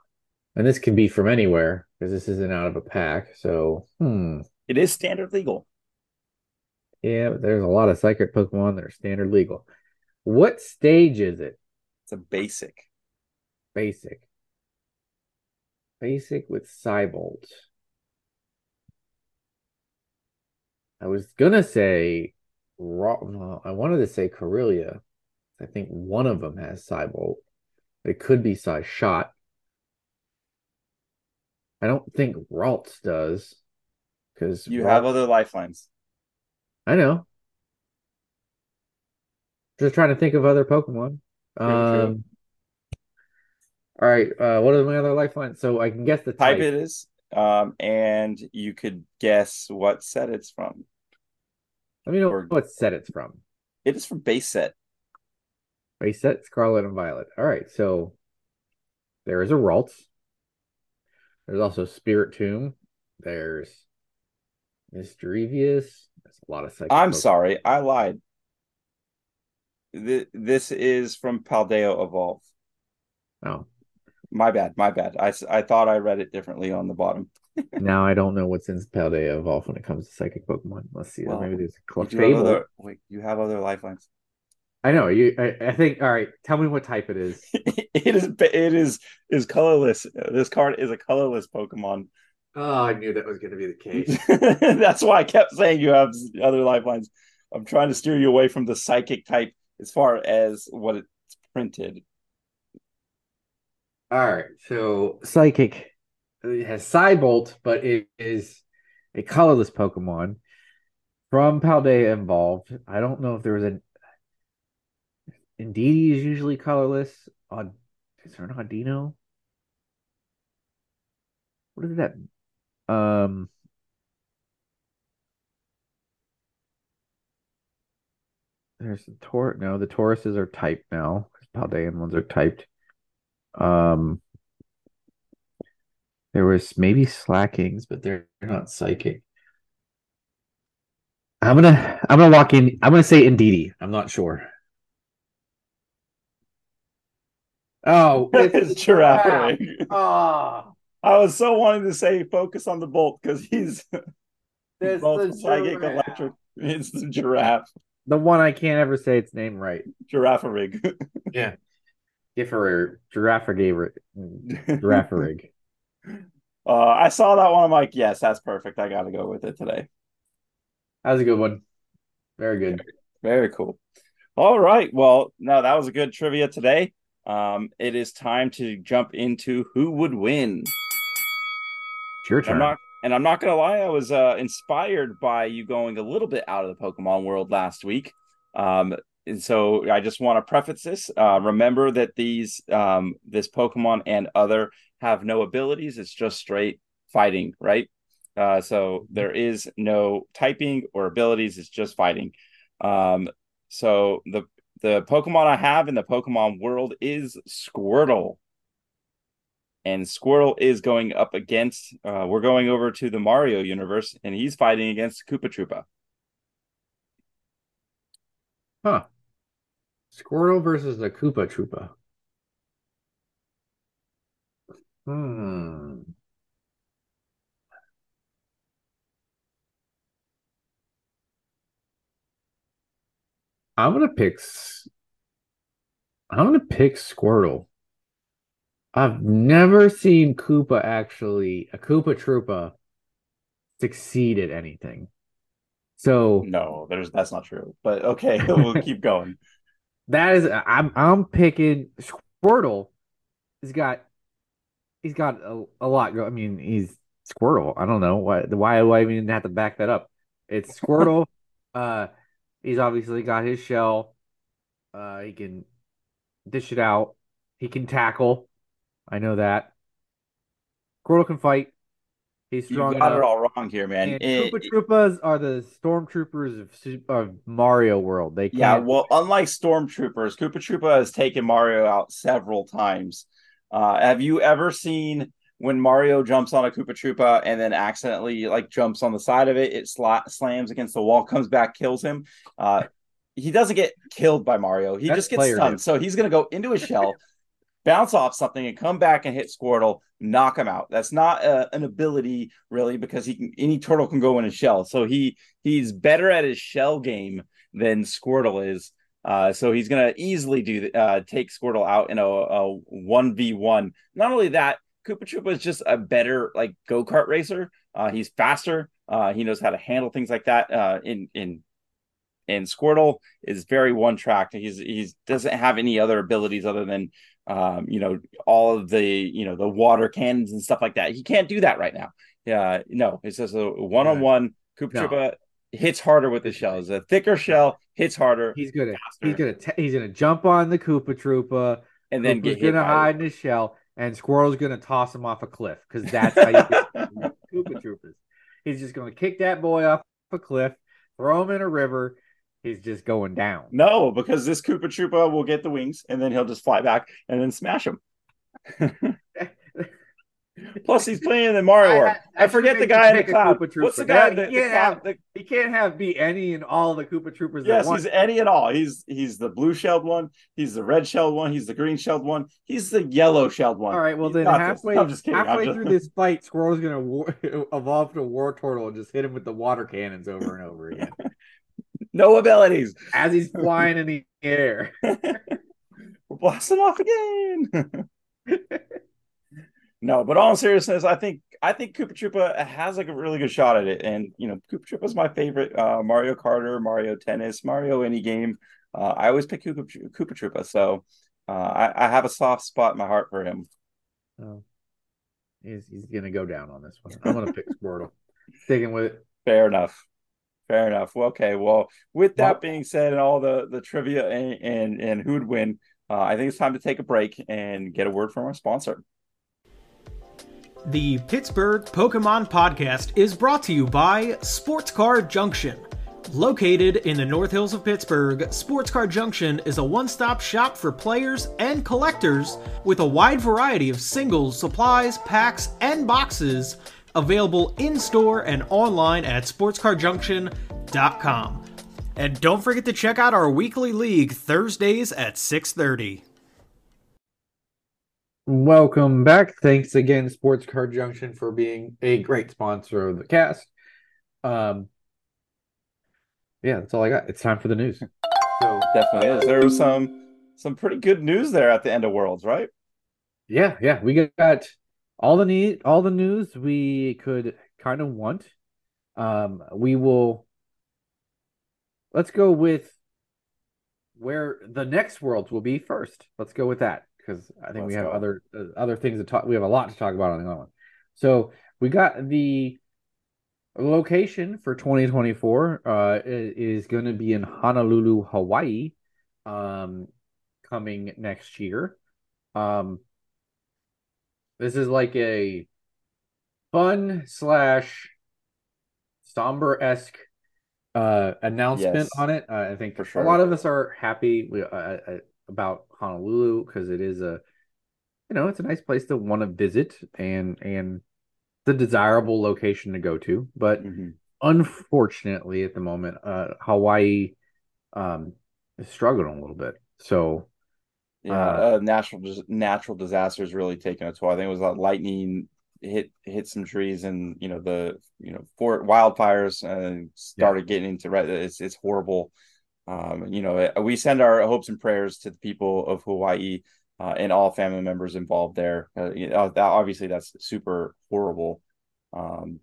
Speaker 2: and this can be from anywhere because this isn't out of a pack. So, hmm.
Speaker 1: It is standard legal.
Speaker 2: Yeah, but there's a lot of psychic Pokemon that are standard legal. What stage is it?
Speaker 1: It's a basic.
Speaker 2: Basic. Basic with Psybolt. I was gonna say raw. I wanted to say Corellia. I think one of them has Psybolt. It could be Psy Shot. I don't think Ralts does. Because
Speaker 1: You have other lifelines.
Speaker 2: I know. Just trying to think of other Pokemon. Um, all right. Uh, what are my other lifelines? So I can guess the
Speaker 1: Type
Speaker 2: type.
Speaker 1: it is. Um, and you could guess what set it's from.
Speaker 2: Let me know
Speaker 1: or-
Speaker 2: what set it's from.
Speaker 1: It is from base set.
Speaker 2: Base set Scarlet and Violet. All right. So there is a Ralts. There's also Spiritomb. There's Misdreavus. There's a lot of psychic.
Speaker 1: I'm sorry, I lied. Th- This is from Paldea Evolve.
Speaker 2: Oh,
Speaker 1: My bad, my bad. I, I thought I read it differently on the bottom. (laughs)
Speaker 2: now I don't know what's in Paldea Evolve when it comes to psychic Pokemon. Let's see.
Speaker 1: Well,
Speaker 2: Maybe there's a
Speaker 1: You do other, wait, you have other lifelines.
Speaker 2: I know you. I, I think. All right. Tell me what type it is. (laughs)
Speaker 1: it is it is is colorless. This card is a colorless Pokemon.
Speaker 2: Oh, I knew that was going to be the case. (laughs)
Speaker 1: That's why I kept saying you have other lifelines. I'm trying to steer you away from the psychic type as far as what it's printed.
Speaker 2: All right. So psychic it has Psybolt, but it is a colorless Pokemon from Paldea Evolved. I don't know if there was an Indeedee is usually colorless. On is there an Audino? What is that? Um. There's the Tor. No, the Tauruses are typed now because Paldean ones are typed. Um. There was maybe Slakings, but they're not psychic. I'm gonna I'm gonna walk in. I'm gonna say Indeedee. I'm not sure. Oh, (laughs)
Speaker 1: it's giraffe.
Speaker 2: Ah,
Speaker 1: I was so wanting to say focus on the bolt because he's (laughs)
Speaker 2: It's
Speaker 1: both
Speaker 2: the
Speaker 1: psychic
Speaker 2: giraffe.
Speaker 1: electric. (laughs) It's the giraffe.
Speaker 2: the one I can't ever say its name right.
Speaker 1: Giraffe rig.
Speaker 2: Yeah, Giraffe (laughs) Rig.
Speaker 1: Uh, I saw that one. I'm like, yes, that's perfect. I got to go with it today.
Speaker 2: That was a good one. Very good.
Speaker 1: Very cool. All right. Well, no, that was a good trivia today. Um, it is time to jump into who would win.
Speaker 2: It's your turn.
Speaker 1: I'm not, and I'm not gonna lie, I was uh, inspired by you going a little bit out of the Pokemon world last week. Um, and so I just want to preface this. Uh, remember that these, um, this Pokemon and other have no abilities. It's just straight fighting, right? Uh, so there is no typing or abilities. It's just fighting. Um, so the the Pokemon I have in the Pokemon world is Squirtle and Squirtle is going up against. Uh, we're going over to the Mario universe, and he's fighting against Koopa Troopa.
Speaker 2: Huh. Squirtle versus the Koopa Troopa. Hmm. I'm gonna pick. I'm gonna pick Squirtle. I've never seen Koopa actually, a Koopa Troopa, succeed at anything. So
Speaker 1: No, there's that's not true. But okay, (laughs) we'll keep going.
Speaker 2: That is, I'm I'm picking Squirtle. He's got, he's got a, a lot. Go. I mean, he's Squirtle. I don't know why. Why do I even have to back that up? It's Squirtle. (laughs) uh, he's obviously got his shell. Uh, he can dish it out. He can tackle. I know that. Squirtle can fight. He's
Speaker 1: You
Speaker 2: strong
Speaker 1: got
Speaker 2: enough.
Speaker 1: it all wrong here, man.
Speaker 2: And
Speaker 1: It-
Speaker 2: Koopa Troopas are the stormtroopers of, of Mario World. They can't.
Speaker 1: yeah, well, unlike Stormtroopers, Koopa Troopa has taken Mario out several times. Uh, have you ever seen when Mario jumps on a Koopa Troopa and then accidentally like jumps on the side of it? It sla- slams against the wall, comes back, kills him. Uh, he doesn't get killed by Mario. He
Speaker 2: That's
Speaker 1: just gets stunned. So he's gonna go into a shell, (laughs) bounce off something, and come back and hit Squirtle, knock him out. That's not uh, an ability really because he can any turtle can go in a shell. So he he's better at his shell game than Squirtle is. Uh, so he's gonna easily do uh, take Squirtle out in a one v one. Not only that, Koopa Troopa is just a better like go kart racer. Uh, he's faster. Uh, he knows how to handle things like that. Uh, in in and Squirtle is very one tracked. He's he's doesn't have any other abilities other than um, you know all of the you know the water cannons and stuff like that. He can't do that right now. Yeah, no, it's just a one on one. Koopa hits harder with the shell. It's a thicker shell, hits harder,
Speaker 2: He's gonna
Speaker 1: faster,
Speaker 2: he's gonna ta- he's gonna jump on the Koopa Troopa.
Speaker 1: and then hit
Speaker 2: gonna hide in his shell, and Squirrel's gonna toss him off a cliff because that's how you get (laughs) Koopa Troopas. He's just gonna kick that boy off a cliff, throw him in a river. He's just going down.
Speaker 1: No, because this Koopa Troopa will get the wings and then he'll just fly back and then smash him. (laughs) Plus, he's playing in the Mario
Speaker 2: I-
Speaker 1: World.
Speaker 2: I- I
Speaker 1: I, forget the guy in the cloud.
Speaker 2: Koopa
Speaker 1: What's the guy?
Speaker 2: That-
Speaker 1: The,
Speaker 2: you can't
Speaker 1: cloud-
Speaker 2: have-
Speaker 1: the-
Speaker 2: He can't have be any and all the Koopa Troopers.
Speaker 1: yes, he's any and all. He's he's the blue shelled one. He's the red shelled one. He's the green shelled one. He's the yellow shelled one.
Speaker 2: All right, well
Speaker 1: He's
Speaker 2: then halfway
Speaker 1: kidding.
Speaker 2: Halfway
Speaker 1: just-
Speaker 2: through (laughs) this fight, Squirrel's gonna war- (laughs) evolve to a Wartortle and just hit him with the water cannons over and over again
Speaker 1: no abilities.
Speaker 2: as he's flying in the air. (laughs)
Speaker 1: We're blasting off again. (laughs) no, but all in seriousness, I think I think Koopa Troopa has like a really good shot at it, and you know, Koopa Troopa is my favorite. Uh, Mario Carter, Mario Tennis, Mario any game. Uh, I always pick Koopa, Koopa Troopa, so uh, I, I have a soft spot in my heart for him.
Speaker 2: Oh, he's he's gonna go down on this one. I'm gonna pick Squirtle. Sticking with it.
Speaker 1: Fair enough. Fair enough. Well, okay. Well, with that
Speaker 2: Well-
Speaker 1: being said, and all the the trivia and and, and who'd win, uh, I think it's time to take a break and get a word from our sponsor.
Speaker 4: The Pittsburgh Pokemon Podcast is brought to you by Sports Card Junction. Located in the North Hills of Pittsburgh, Sports Card Junction is a one stop shop for players and collectors with a wide variety of singles, supplies, packs, and boxes available in store and online at sportscarjunction.com. sportscardjunction.com. And don't forget to check out our weekly league Thursdays at 6:30.
Speaker 2: Welcome back. Thanks again, Sports Card Junction, for being a great sponsor of the cast. Um, yeah, that's all I got. It's time for the news.
Speaker 1: So definitely is. There was some some pretty good news there at the end of Worlds, right?
Speaker 2: Yeah, yeah, we got all the need, all the news we could kind of want. Um, we will. Let's go with where the next Worlds will be first. Let's go with that because I think
Speaker 1: Let's
Speaker 2: we have
Speaker 1: go.
Speaker 2: other uh, other things to talk. We have a lot to talk about on the other one. So we got the location for 2024 uh is going to be in Honolulu, Hawaii, um, coming next year. Um, this is like a fun slash somber esque uh announcement
Speaker 1: Yes.
Speaker 2: on it. Uh, I think
Speaker 1: For sure.
Speaker 2: a lot of us are happy we, uh, uh, about Honolulu because it is a you know it's a nice place to want to visit and and the desirable location to go to. But
Speaker 1: Mhm.
Speaker 2: unfortunately, at the moment, uh, Hawaii um is struggling a little bit. So
Speaker 1: Yeah,
Speaker 2: Uh,
Speaker 1: uh, natural natural disasters really taking a toll. I think it was a lightning hit hit some trees, and you know the you know for wildfires and started getting into red. It's it's horrible. Um, you know, uh, we send our hopes and prayers to the people of Hawaii uh, and all family members involved there. Uh, you know, that, obviously, that's super horrible. Um,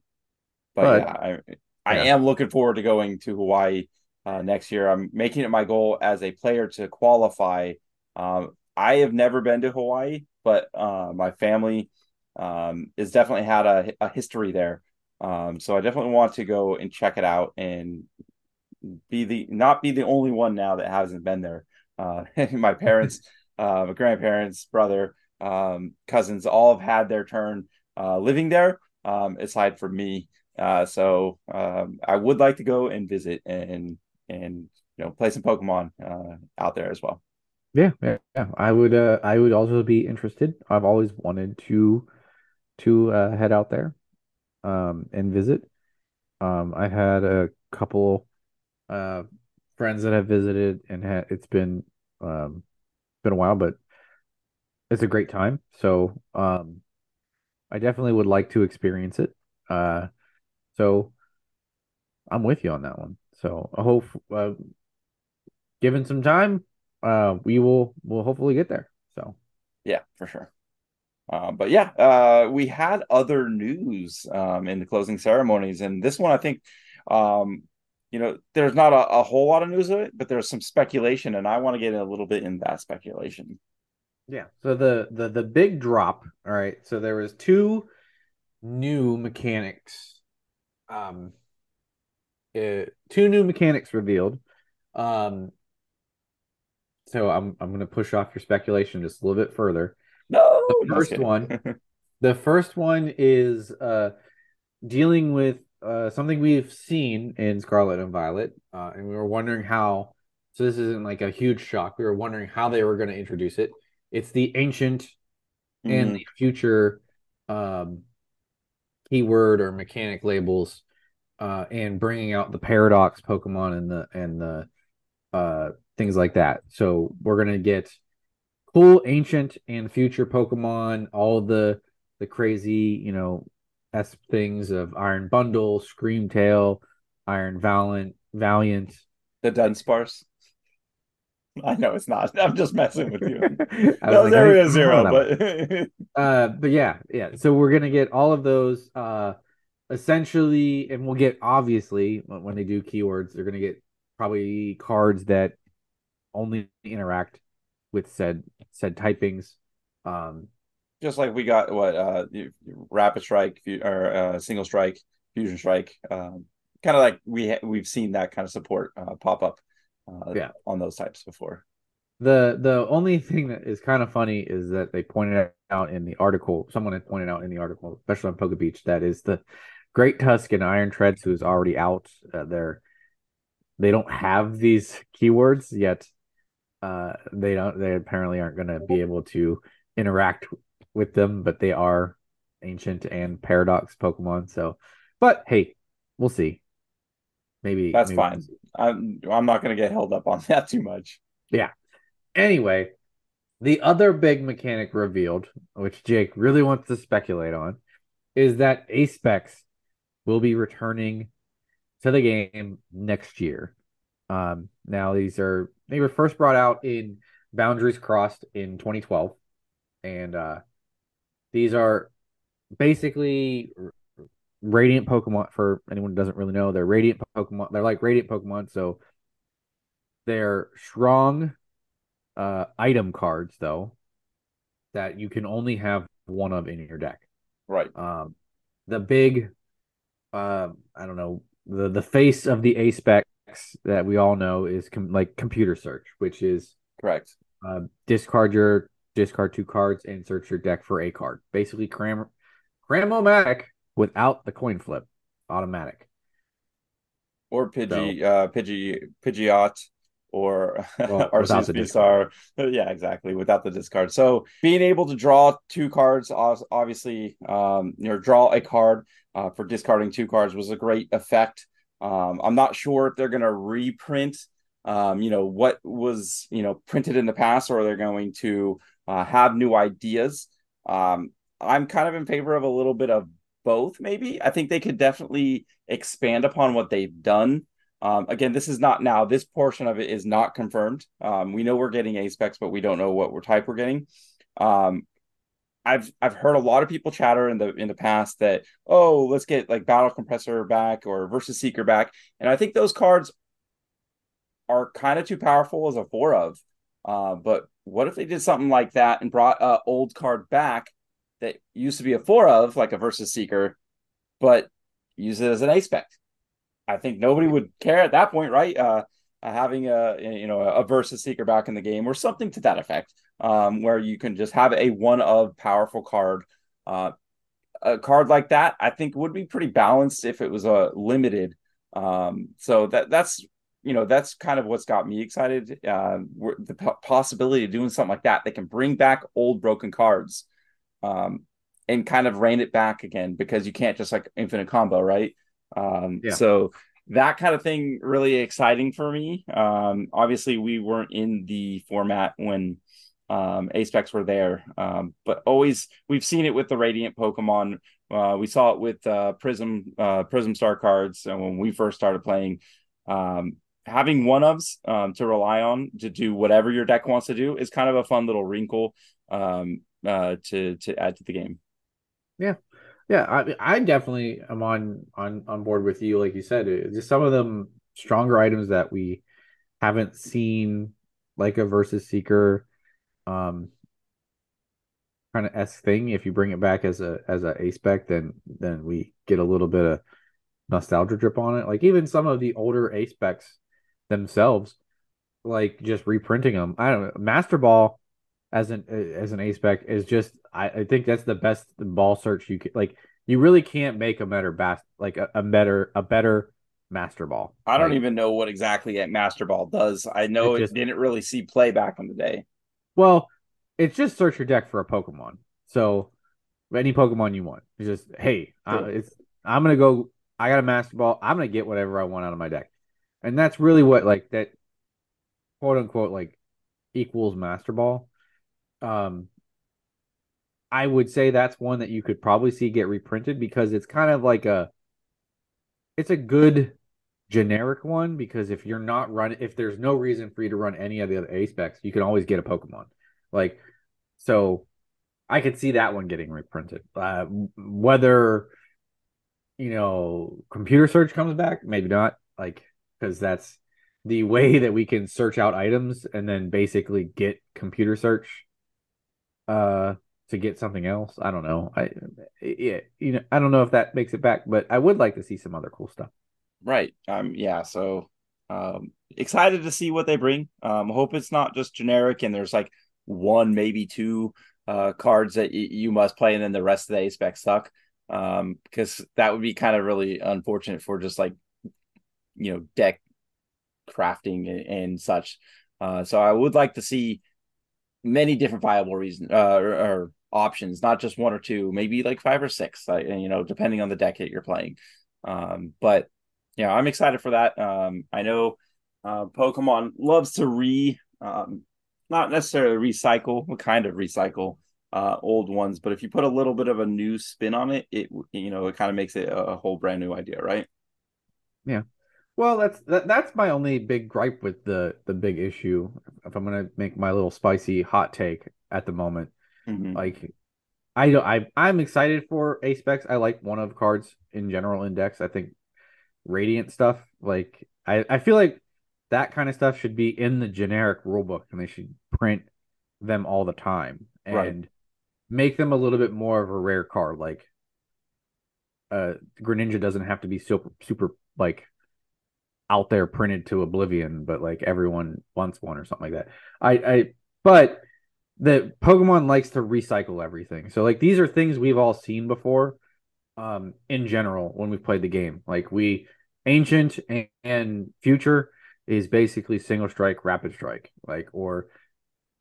Speaker 1: but,
Speaker 2: But-
Speaker 1: yeah, I I
Speaker 2: yeah.
Speaker 1: am looking forward to going to Hawaii uh, next year. I'm making it my goal as a player to qualify. Um, I have never been to Hawaii, but uh, my family um, has definitely had a, a history there. Um, so I definitely want to go and check it out and be the not be the only one now that hasn't been there. Uh, (laughs) my parents, (laughs) uh, my grandparents, brother, um, cousins, all have had their turn uh, living there. Um, aside from me, uh, so um, I would like to go and visit and and you know play some Pokemon uh, out there as well.
Speaker 2: Yeah, yeah, yeah. I would uh I would also be interested. I've always wanted to to uh head out there um and visit. Um I've had a couple uh friends that have visited and had it's been um been a while, but it's a great time. So um I definitely would like to experience it. Uh so I'm with you on that one. So I hope uh given some time uh we will will hopefully get there so
Speaker 1: Yeah, for sure. Uh, but yeah, uh, we had other news um, in the closing ceremonies, and this one I think, um, you know, there's not a, a whole lot of news of it, but there's some speculation, and I want to get a little bit in that speculation.
Speaker 2: yeah so the the the big drop all right so there was two new mechanics um uh, two new mechanics revealed um so i'm i'm going to push off your speculation just a little bit further
Speaker 1: No,
Speaker 2: The first one. (laughs) The first one is uh dealing with uh something we've seen in Scarlet and Violet, uh, and we were wondering how. So this isn't like a huge shock. We were wondering how they were going to introduce it. It's the ancient
Speaker 1: Mhm.
Speaker 2: and the future um keyword or mechanic labels, uh, and bringing out the paradox Pokemon and the and the uh things like that. So we're gonna get cool ancient and future Pokemon, all the the crazy, you know, s things of Iron Bundle, Screamtail, Iron Valiant, Valiant.
Speaker 1: the Dunsparce. I know it's not. I'm just messing with you. (laughs)
Speaker 2: Was
Speaker 1: no,
Speaker 2: like,
Speaker 1: there
Speaker 2: I
Speaker 1: is
Speaker 2: didn't
Speaker 1: zero,
Speaker 2: know that one.
Speaker 1: but (laughs)
Speaker 2: uh but yeah yeah so we're gonna get all of those uh essentially and we'll get obviously when when they do keywords they're gonna get probably cards that only interact with said said typings um
Speaker 1: just like we got what uh rapid strike or uh single strike fusion strike um kind of like we ha- we've seen that kind of support uh pop up uh
Speaker 2: Yeah.
Speaker 1: on those types before
Speaker 2: the the only thing that is kind of funny is that they pointed out in the article someone had pointed out in the article especially on Poke Beach that is the Great Tusk and Iron Treads who's already out uh, they're they don't have these keywords yet uh they don't they apparently aren't going to be able to interact with them but they are ancient and paradox pokemon so but hey we'll see maybe
Speaker 1: that's
Speaker 2: maybe
Speaker 1: fine. I'm I'm not going to get held up on (laughs) that too much.
Speaker 2: Yeah. Anyway, the other big mechanic revealed, which Jake really wants to speculate on, is that Ace-Specs will be returning to the game next year. Um, now these are they were first brought out in Boundaries Crossed in 2012, and uh, these are basically radiant Pokemon. For anyone who doesn't really know, they're radiant Pokemon. They're like radiant Pokemon, so they're strong uh, item cards though that you can only have one of in your deck.
Speaker 1: Right.
Speaker 2: Um, the big, uh, I don't know, the the face of the Ace-Specs that we all know is com- like computer search, which is
Speaker 1: correct.
Speaker 2: Uh, discard your discard two cards and search your deck for a card. Basically, cram cram-o-matic without the coin flip, automatic.
Speaker 1: Or Pidgey, so, uh, Pidgey, Pidgeot or well, (laughs) Arceus Star. Yeah, exactly. Without the discard. So being able to draw two cards, obviously, um, you know, draw a card uh, for discarding two cards was a great effect. Um, I'm not sure if they're going to reprint, um, you know, what was you know printed in the past, or they're going to uh, have new ideas. Um, I'm kind of in favor of a little bit of both. Maybe I think they could definitely expand upon what they've done um, again, this is not now. This portion of it is not confirmed. Um, we know we're getting Ace-Specs, but we don't know what type we're getting. Um, I've I've heard a lot of people chatter in the in the past that oh let's get like Battle Compressor back or Versus Seeker back, and I think those cards are kind of too powerful as a four of. Uh, but what if they did something like that and brought a old card back that used to be a four of, like a Versus Seeker, but use it as an Ace-Spec? I think nobody would care at that point, right? Uh, uh, having a you know a versus seeker back in the game or something to that effect, um, where you can just have a one of powerful card. Uh, a card like that, I think, would be pretty balanced if it was a uh, limited. Um, so that that's you know that's kind of what's got me excited. Uh, the possibility of doing something like that, they can bring back old broken cards, um, and kind of rein it back again because you can't just like infinite combo, right? Um, yeah. So that kind of thing really exciting for me. Um, obviously, we weren't in the format when um, Ace-Specs were there, um, but always we've seen it with the Radiant Pokemon. Uh, we saw it with uh, Prism uh, Prism Star cards and when we first started playing. Um, having one ofs um, to rely on to do whatever your deck wants to do is kind of a fun little wrinkle um, uh, to to add to the game.
Speaker 2: Yeah, yeah, I I definitely am on on on board with you. Like you said, just some of them stronger items that we haven't seen, like a versus seeker, um, kind of s thing. If you bring it back as a as a Ace-Spec, then then we get a little bit of nostalgia drip on it. Like even some of the older Ace-Specs themselves, like just reprinting them. I don't know. Master Ball as an as an Ace-Spec is just I, I think that's the best ball search you can like you really can't make a better bas- like a, a better a better master ball.
Speaker 1: I don't even know what exactly a master ball does. I know it, just, it didn't really see play back in the day.
Speaker 2: Well, it's just search your deck for a Pokemon. So any Pokemon you want. It's just hey, uh, it's I'm gonna go. I got a master ball. I'm gonna get whatever I want out of my deck, and that's really what like that quote unquote like equals master ball. Um, I would say that's one that you could probably see get reprinted because it's kind of like a it's a good generic one because if you're not running if there's no reason for you to run any of the other Ace-Specs, you can always get a Pokemon. Like so I could see that one getting reprinted. Uh, whether you know computer search comes back, maybe not. Like because that's the way that we can search out items and then basically get computer search uh to get something else. I don't know. I yeah, you know, I don't know if that makes it back, but I would like to see some other cool stuff.
Speaker 1: Right. Um yeah, so um excited to see what they bring. Um hope it's not just generic and there's like one maybe two uh cards that y- you must play and then the rest of the spec suck. Um because that would be kind of really unfortunate for just like you know deck crafting and, and such. Uh so I would like to see many different viable reasons uh, or, or, options, not just one or two, maybe like five or six, you know, depending on the deck that you're playing. Um, but Yeah, I'm excited for that. Um, I know uh, Pokemon loves to re, um, not necessarily recycle, but kind of recycle uh, old ones. But if you put a little bit of a new spin on it, it you know it kind of makes it a whole brand new idea, right?
Speaker 2: Yeah. Well, that's that, that's my only big gripe with the the big issue. If I'm gonna make my little spicy hot take at the moment, mm-hmm. like I don't I I'm excited for Ace-Specs. I like one of cards in general index. I think radiant stuff like I I feel like that kind of stuff should be in the generic rulebook and they should print them all the time and right. make them a little bit more of a rare card like uh Greninja doesn't have to be super super like out there printed to oblivion, but like everyone wants one or something like that. I, I, but the Pokemon likes to recycle everything. So like these are things we've all seen before, um, in general when we've played the game. Like we, ancient and, and future is basically single strike, rapid strike, like or,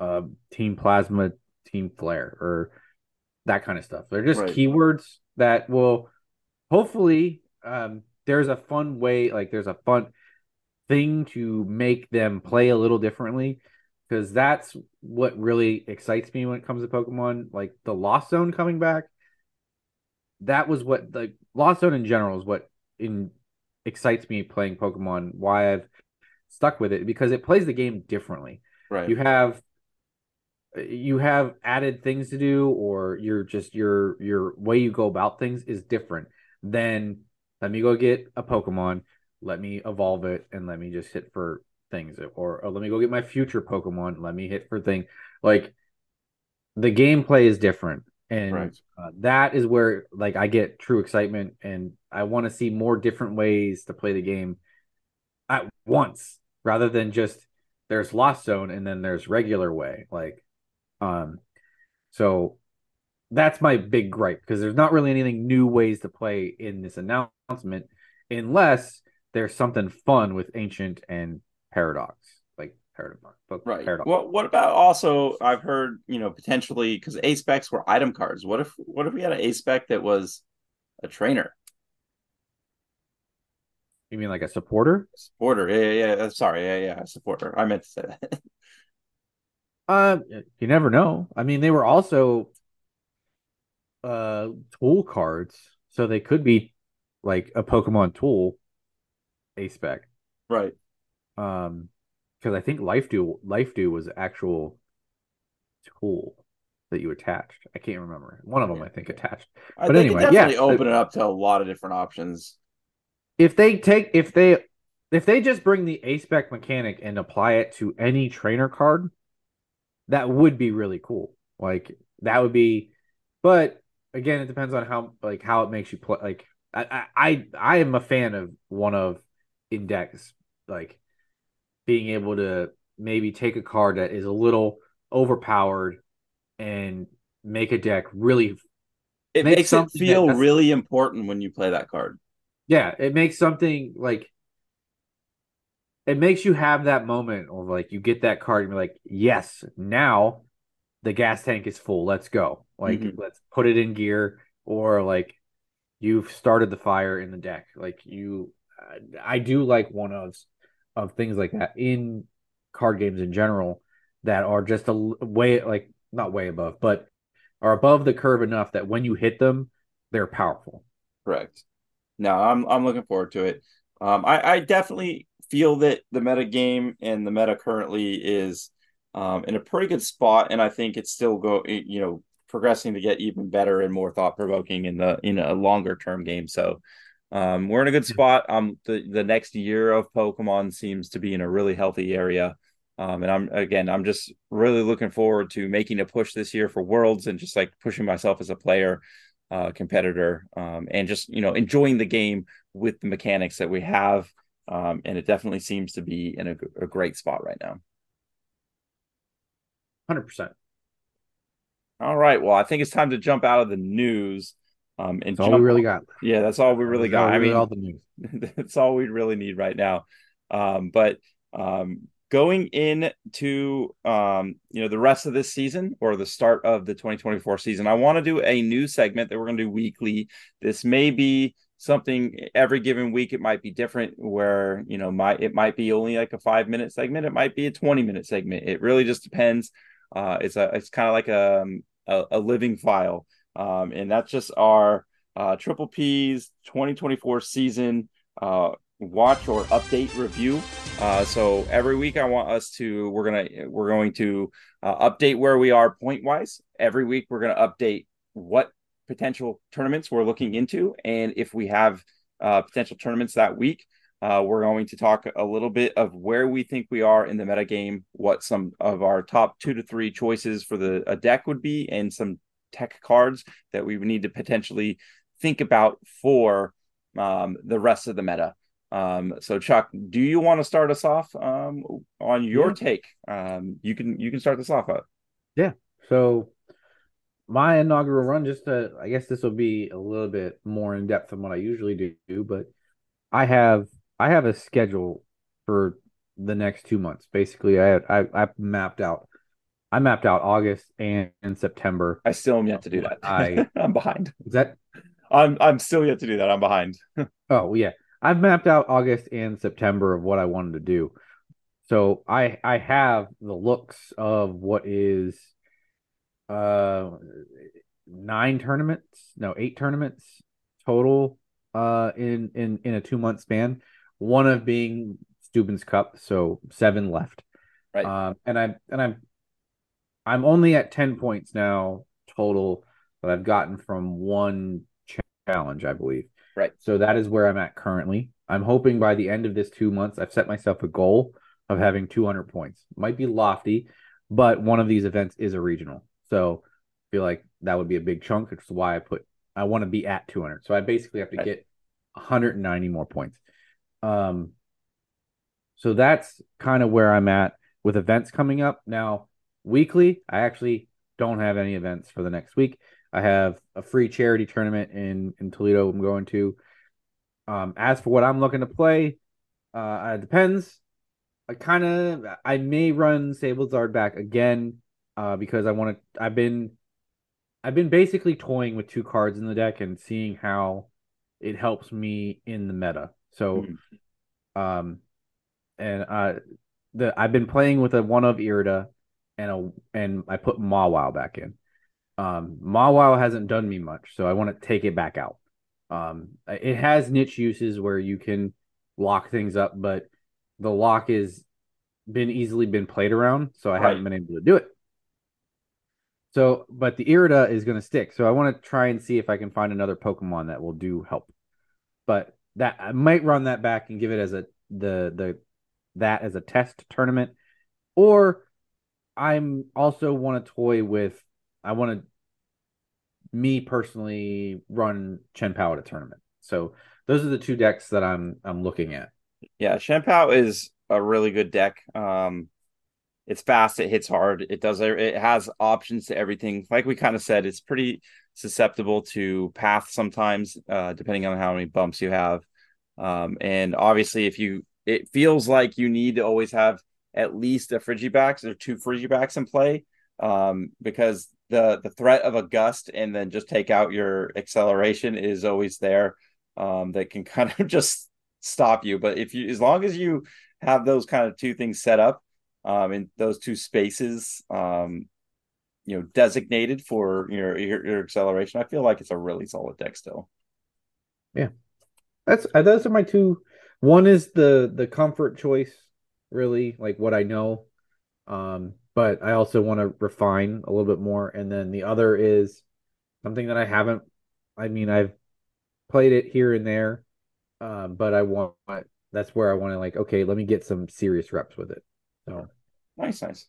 Speaker 2: uh, team plasma, team flare, or that kind of stuff. They're just right. keywords that will hopefully um there's a fun way, like there's a fun thing to make them play a little differently because that's what really excites me when it comes to Pokemon. Like the Lost Zone coming back, that was what the Lost Zone in general is what in excites me playing Pokemon. Why I've stuck with it because it plays the game differently.
Speaker 1: Right.
Speaker 2: You have you have added things to do, or you're just your your way you go about things is different than let me go get a Pokemon, let me evolve it, and let me just hit for things. Or, or let me go get my future Pokemon, let me hit for things. Like the gameplay is different. And right. uh, that is where like I get true excitement and I want to see more different ways to play the game at once rather than just there's lost zone and then there's regular way like um so that's my big gripe because there's not really anything new ways to play in this announcement unless there's something fun with ancient and paradox like paradox
Speaker 1: right. Paradox. well what about also i've heard you know potentially because Ace-Specs were item cards. What if what if we had an Ace-Spec that was a trainer?
Speaker 2: You mean like a supporter?
Speaker 1: Supporter. Yeah yeah, yeah. sorry. Yeah yeah supporter. I meant to say that. (laughs)
Speaker 2: Uh you never know. I mean they were also uh tool cards, so they could be like a Pokemon tool Ace-Spec.
Speaker 1: Right.
Speaker 2: Um because I think Life Dew Life Dew was actual tool that you attached. I can't remember. One of them I think attached. I but anyway, yeah,
Speaker 1: open it up to a lot of different options.
Speaker 2: If they take if they if they just bring the Ace-Spec mechanic and apply it to any trainer card, that would be really cool. Like that would be but again, it depends on how like how it makes you play. Like I I I am a fan of one of index like being able to maybe take a card that is a little overpowered and make a deck really
Speaker 1: it makes it feel really important when you play that card.
Speaker 2: Yeah it makes something like it makes you have that moment of like you get that card and you're like yes now the gas tank is full. Let's go. Like mm-hmm. let's put it in gear, or like you've started the fire in the deck. Like you, I do like one of of things like that in card games in general that are just a way like not way above, but are above the curve enough that when you hit them, they're powerful.
Speaker 1: Correct. No, I'm I'm looking forward to it. Um, I, I definitely feel that the meta game and the meta currently is um, in a pretty good spot, and I think it's still go you know progressing to get even better and more thought provoking in the in a longer term game. So um, we're in a good spot. Um, the the next year of Pokemon seems to be in a really healthy area. Um, and I'm again, I'm just really looking forward to making a push this year for Worlds and just like pushing myself as a player, uh, competitor, um, and just you know enjoying the game with the mechanics that we have. Um, and it definitely seems to be in a, a great spot right now.
Speaker 2: Hundred percent.
Speaker 1: All right. Well, I think it's time to jump out of the news. Um, and
Speaker 2: that's all we really got.
Speaker 1: Yeah, that's all we really got. I mean, all the news. (laughs) that's all we really need right now. Um, but um, going into um, you know the rest of this season or the start of the 2024 season, I want to do a new segment that we're going to do weekly. This may be something every given week it might be different where you know my it might be only like a five minute segment it might be a 20 minute segment it really just depends uh it's a it's kind of like a, um, a, a living file. Um and that's just our uh triple p's 2024 season uh watch or update review. Uh so every week i want us to we're gonna we're going to uh, update where we are point wise every week we're gonna update what potential tournaments we're looking into. And if we have uh, potential tournaments that week, uh, we're going to talk a little bit of where we think we are in the meta game, what some of our top two to three choices for the a deck would be, and some tech cards that we would need to potentially think about for um, the rest of the meta. Um, so Chuck, do you want to start us off um, on your yeah. take? Um, you can you can start this off. Up.
Speaker 2: Yeah. So my inaugural run, just to, I guess this will be a little bit more in depth than what I usually do, but I have I have a schedule for the next two months. Basically, I I I mapped out I mapped out August and, and September.
Speaker 1: I still am yet to do that. I (laughs) I'm behind.
Speaker 2: Is that
Speaker 1: I'm I'm still yet to do that. I'm behind. (laughs)
Speaker 2: oh yeah, I've mapped out August and September of what I wanted to do. So I I have the looks of what is uh nine tournaments, no, eight tournaments total uh in in in a two month span. One of being Steuben's Cup, so seven left. Right. Um, and I'm and I'm I'm only at ten points now total that I've gotten from one challenge, I believe.
Speaker 1: Right.
Speaker 2: So that is where I'm at currently. I'm hoping by the end of this two months, I've set myself a goal of having 200 points. Might be lofty, but one of these events is a regional. So I feel like that would be a big chunk, which is why I put I want to be at 200. So I basically have to right. get 190 more points. Um, so that's kind of where I'm at with events coming up. Now, weekly, I actually don't have any events for the next week. I have a free charity tournament in in Toledo. I'm going to. Um, as for what I'm looking to play, uh, it depends. I kind of I may run Sablezard back again uh, because I want to. I've been, I've been basically toying with two cards in the deck and seeing how it helps me in the meta. So, mm. um, and uh, the I've been playing with a one of Irida and a and I put Mawile back in. Um, Mawile hasn't done me much, so I want to take it back out. Um, it has niche uses where you can lock things up, but the lock is been easily been played around, so I right. haven't been able to do it. So, but the Irida is going to stick. So I want to try and see if I can find another Pokemon that will do help. But that I might run that back and give it as a the the that as a test tournament, or I'm also want to toy with. I want to me personally run Chien-Pao at a tournament. So those are the two decks that I'm I'm looking at.
Speaker 1: Yeah, Chien-Pao is a really good deck. Um, it's fast it hits hard it does it has options to everything. Like we kind of said it's pretty susceptible to path sometimes uh, depending on how many bumps you have. Um, and obviously if you it feels like you need to always have at least a frigibax or two frigibax in play um, because the the threat of a gust and then just take out your acceleration is always there um, that can (laughs) kind of just stop you. But if you as long as you have those kind of two things set up um, in those two spaces, um, you know, designated for your, your, your acceleration. I feel like it's a really solid deck still.
Speaker 2: Yeah, that's uh, those are my two. One is the the comfort choice, really like what I know, um, but I also want to refine a little bit more. And then the other is something that I haven't. I mean, I've played it here and there, uh, but I want that's where I want to like. Okay, let me get some serious reps with it. So
Speaker 1: nice, nice.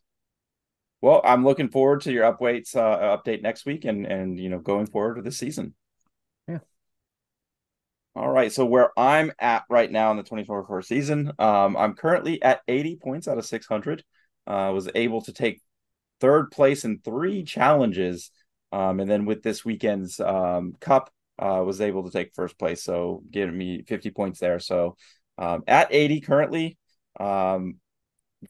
Speaker 1: Well, I'm looking forward to your upweights uh, update next week, and and you know going forward with the season.
Speaker 2: Yeah.
Speaker 1: All right. So where I'm at right now in the 2024 season, um, I'm currently at 80 points out of 600. I uh, was able to take third place in three challenges, um, and then with this weekend's um, cup, uh, was able to take first place. So giving me 50 points there. So um, at 80 currently. Um,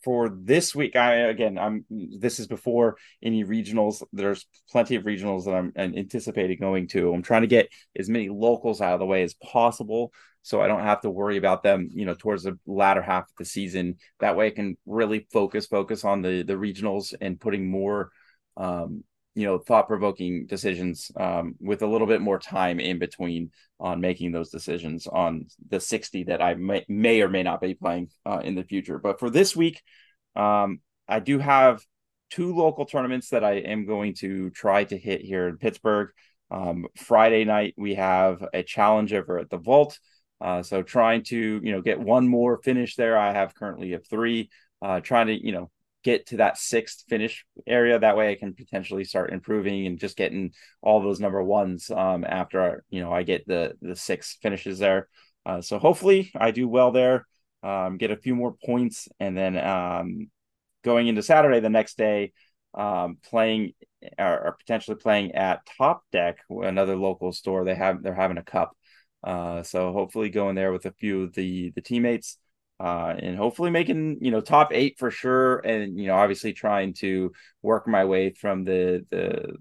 Speaker 1: for this week, I again, I'm this is before any regionals. There's plenty of regionals that I'm, I'm anticipating going to. I'm trying to get as many locals out of the way as possible, so I don't have to worry about them. You know, towards the latter half of the season. That way, I can really focus focus on the the regionals and putting more, um, you know, thought provoking decisions um, with a little bit more time in between on making those decisions on the 60 that I may, may or may not be playing uh, in the future. But for this week, um, I do have two local tournaments that I am going to try to hit here in Pittsburgh. Um, Friday night, we have a challenge over at the Vault. Uh, so trying to, you know, get one more finish there. I have currently a three, uh, trying to, you know, get to that sixth finish area. That way I can potentially start improving and just getting all those number ones um, after you know I get the the six finishes there. Uh, so hopefully I do well there, um, get a few more points, and then um, going into Saturday the next day, um, playing or, or, potentially playing at Top Deck, another local store. They have they're having a cup. Uh, so hopefully going there with a few of the the teammates uh, and hopefully making you know top eight for sure, and you know obviously trying to work my way from the the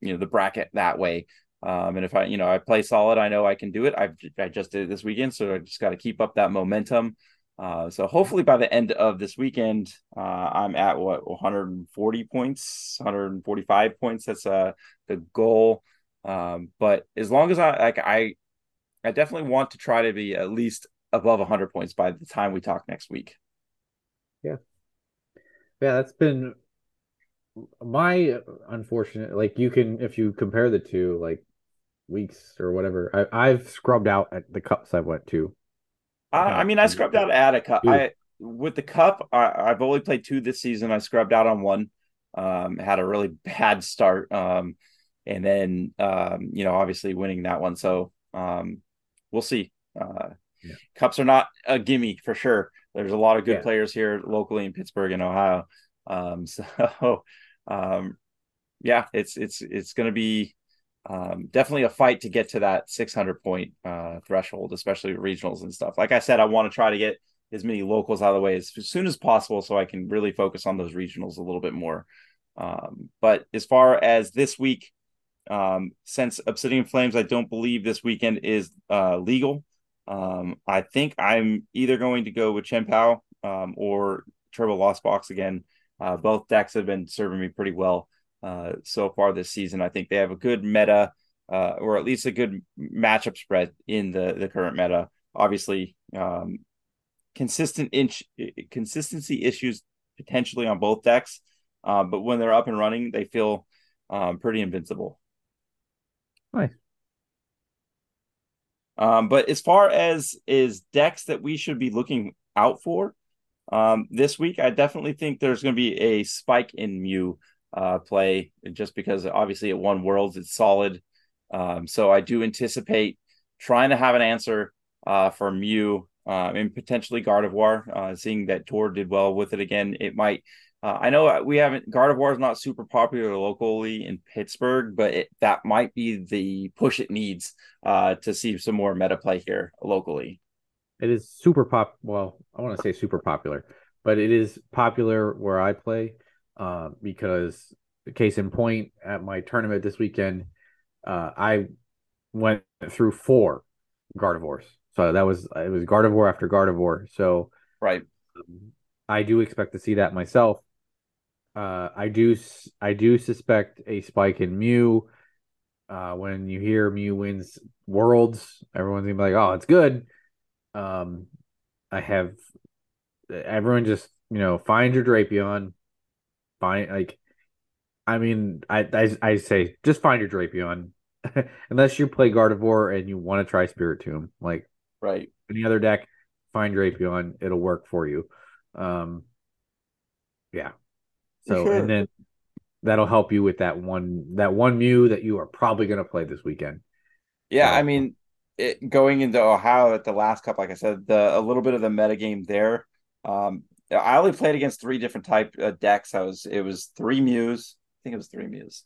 Speaker 1: you know the bracket that way. Um, and if I you know I play solid, I know I can do it. I've I just did it this weekend, so I just got to keep up that momentum. Uh, so hopefully by the end of this weekend, uh, I'm at what 140 points, 145 points. That's uh the goal. Um, but as long as I like I, I definitely want to try to be at least above 100 points by the time we talk next week.
Speaker 2: Yeah. Yeah, that's been my unfortunate like you can if you compare the two like weeks or whatever I, i've scrubbed out at the cups i went to.
Speaker 1: I, I mean i scrubbed out at a cup. I with the cup I, have only played two this season. I scrubbed out on one um had a really (laughs) bad start um and then um you know obviously winning that one. So um we'll see. Uh yeah. Cups are not a gimme for sure. There's a lot of good yeah. players here locally in Pittsburgh and Ohio. Um, (laughs) so, um, yeah, it's it's it's going to be um, definitely a fight to get to that 600 point uh, threshold, especially regionals and stuff. Like I said, I want to try to get as many locals out of the way as, as soon as possible, so I can really focus on those regionals a little bit more. Um, but as far as this week, um, since Obsidian Flames, I don't believe this weekend is uh, legal. Um, I think I'm either going to go with Chien-Pao um, or Turbo Lost Box again. Uh, both decks have been serving me pretty well uh, so far this season. I think they have a good meta, uh, or at least a good matchup spread in the the current meta. Obviously, um, consistent inch consistency issues potentially on both decks, uh, but when they're up and running, they feel um, pretty invincible.
Speaker 2: Nice.
Speaker 1: Um, but as far as is decks that we should be looking out for um, this week, I definitely think there's going to be a spike in Mew uh, play just because obviously it won Worlds, it's solid. Um, so I do anticipate trying to have an answer uh, for Mew uh, and potentially Gardevoir. Uh, seeing that Tord did well with it again, it might uh, I know we haven't Gardevoir is not super popular locally in Pittsburgh, but it, that might be the push it needs uh, to see some more meta play here locally.
Speaker 2: It is super pop. Well, I want to say super popular, but it is popular where I play uh, because, case in point, at my tournament this weekend, uh, I went through four Gardevoirs. So that was it was Gardevoir after Gardevoir. So
Speaker 1: right.
Speaker 2: Um, I do expect to see that myself. Uh, I do I do suspect a spike in Mew. Uh, when you hear Mew wins Worlds, everyone's gonna be like, "Oh, it's good." Um, I have everyone just you know find your Drapion, find like, I mean, I I, I say just find your Drapion, (laughs) unless you play Gardevoir and you want to try Spiritomb, like
Speaker 1: right
Speaker 2: any other deck, find Drapion, it'll work for you. Um, yeah, so sure. and then that'll help you with that one that one Mew that you are probably going to play this weekend.
Speaker 1: Yeah, I mean, it, going into Ohio at the last cup, like I said, the a little bit of the meta game there. Um, I only played against three different type uh, decks. I was it was three Mews. I think it was three Mews.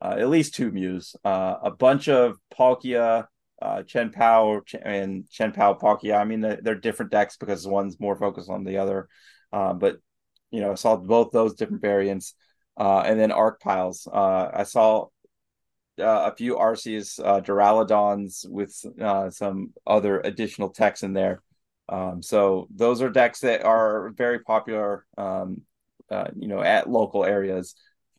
Speaker 1: Uh, at least two Mews. Uh, a bunch of Palkia, uh, Chien-Pao, and Chien-Pao Palkia. I mean, they're, they're different decks because one's more focused on the other. uh, but you know, I saw both those different variants, uh, and then arc piles. Uh, I saw uh, a few Arceus, uh, Duraludons with uh, some other additional techs in there. Um, so those are decks that are very popular, um, uh, you know, at local areas.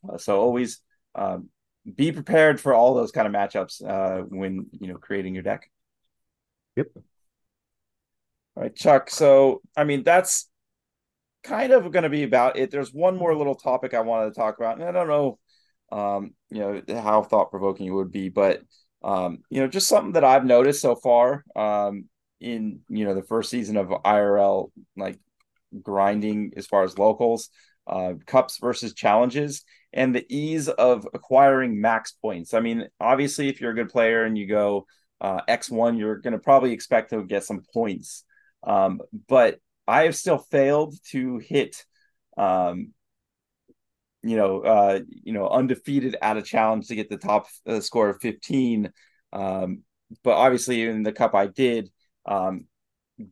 Speaker 1: Uh, so always um, be prepared for all those kind of matchups uh, when you know creating your deck.
Speaker 2: Yep.
Speaker 1: All right, Chuck. So I mean, that's kind of going to be about it. There's one more little topic I wanted to talk about, and I don't know, um, you know, how thought provoking it would be, but um, you know, just something that I've noticed so far um, in you know the first season of IRL, like grinding as far as locals, uh, cups versus challenges, and the ease of acquiring max points. I mean, obviously, if you're a good player and you go uh, X1, you're going to probably expect to get some points. Um, but I have still failed to hit, um, you know, uh, you know, undefeated at a challenge to get the top uh, score of 15. Um, but obviously, in the cup, I did. Um,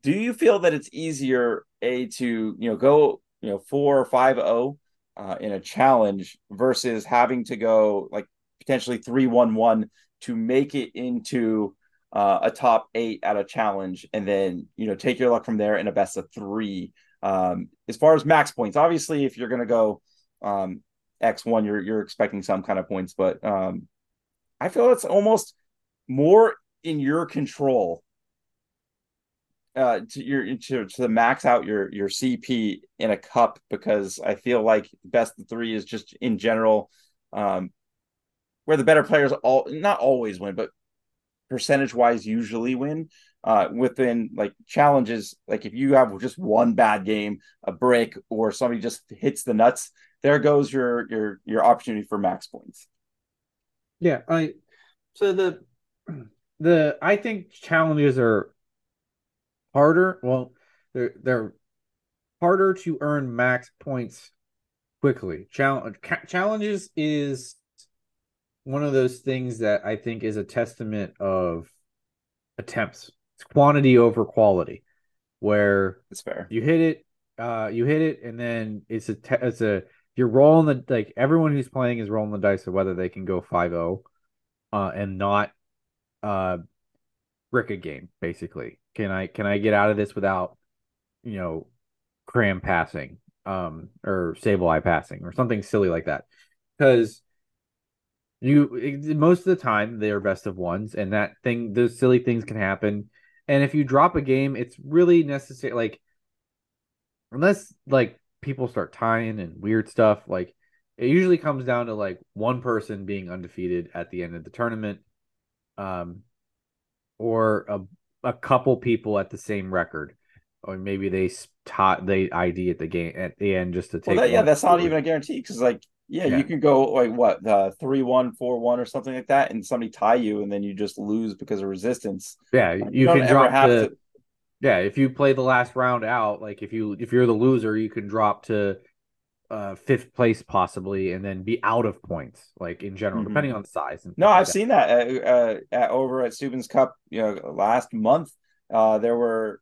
Speaker 1: do you feel that it's easier a to you know go you know four or five zero oh, uh, in a challenge versus having to go like potentially three one one to make it into uh, a top eight at a challenge, and then you know take your luck from there in a best of three. Um, as far as max points, obviously, if you're going to go um, X one, you're you're expecting some kind of points, but um, I feel it's almost more in your control uh, to your to, to max out your your CP in a cup because I feel like best of three is just in general um, where the better players all not always win, but percentage wise usually win uh, within like challenges. Like if you have just one bad game, a break, or somebody just hits the nuts, there goes your your your opportunity for max points.
Speaker 2: Yeah, I so the the I think challenges are harder. Well, they're they're harder to earn max points quickly. Challenge challenges is one of those things that I think is a testament of attempts. It's quantity over quality, where
Speaker 1: it's fair.
Speaker 2: You hit it, uh, you hit it, and then it's a te- it's a you're rolling the like everyone who's playing is rolling the dice of whether they can go 5-0 uh, and not uh brick a game basically. Can I can I get out of this without you know cram passing um or Sableye passing or something silly like that? Because you most of the time they're best of ones, and that thing, those silly things can happen. And if you drop a game, it's really necessary. Like, unless like people start tying and weird stuff, like it usually comes down to like one person being undefeated at the end of the tournament, um, or a a couple people at the same record, or maybe they taught they ID at the game at the end just to take.
Speaker 1: Well, that, yeah, that's not even a guarantee because like yeah, yeah, you can go like what uh three one four one or something like that, and somebody tie you, and then you just lose because of resistance.
Speaker 2: Yeah, you, you can drop the, to... Yeah, if you play the last round out, like if you if you're the loser, you can drop to uh fifth place possibly, and then be out of points. Like in general, mm-hmm. depending on size.
Speaker 1: no, I've like seen that uh, uh, at, over at Subban's Cup. You know, last month, uh, there were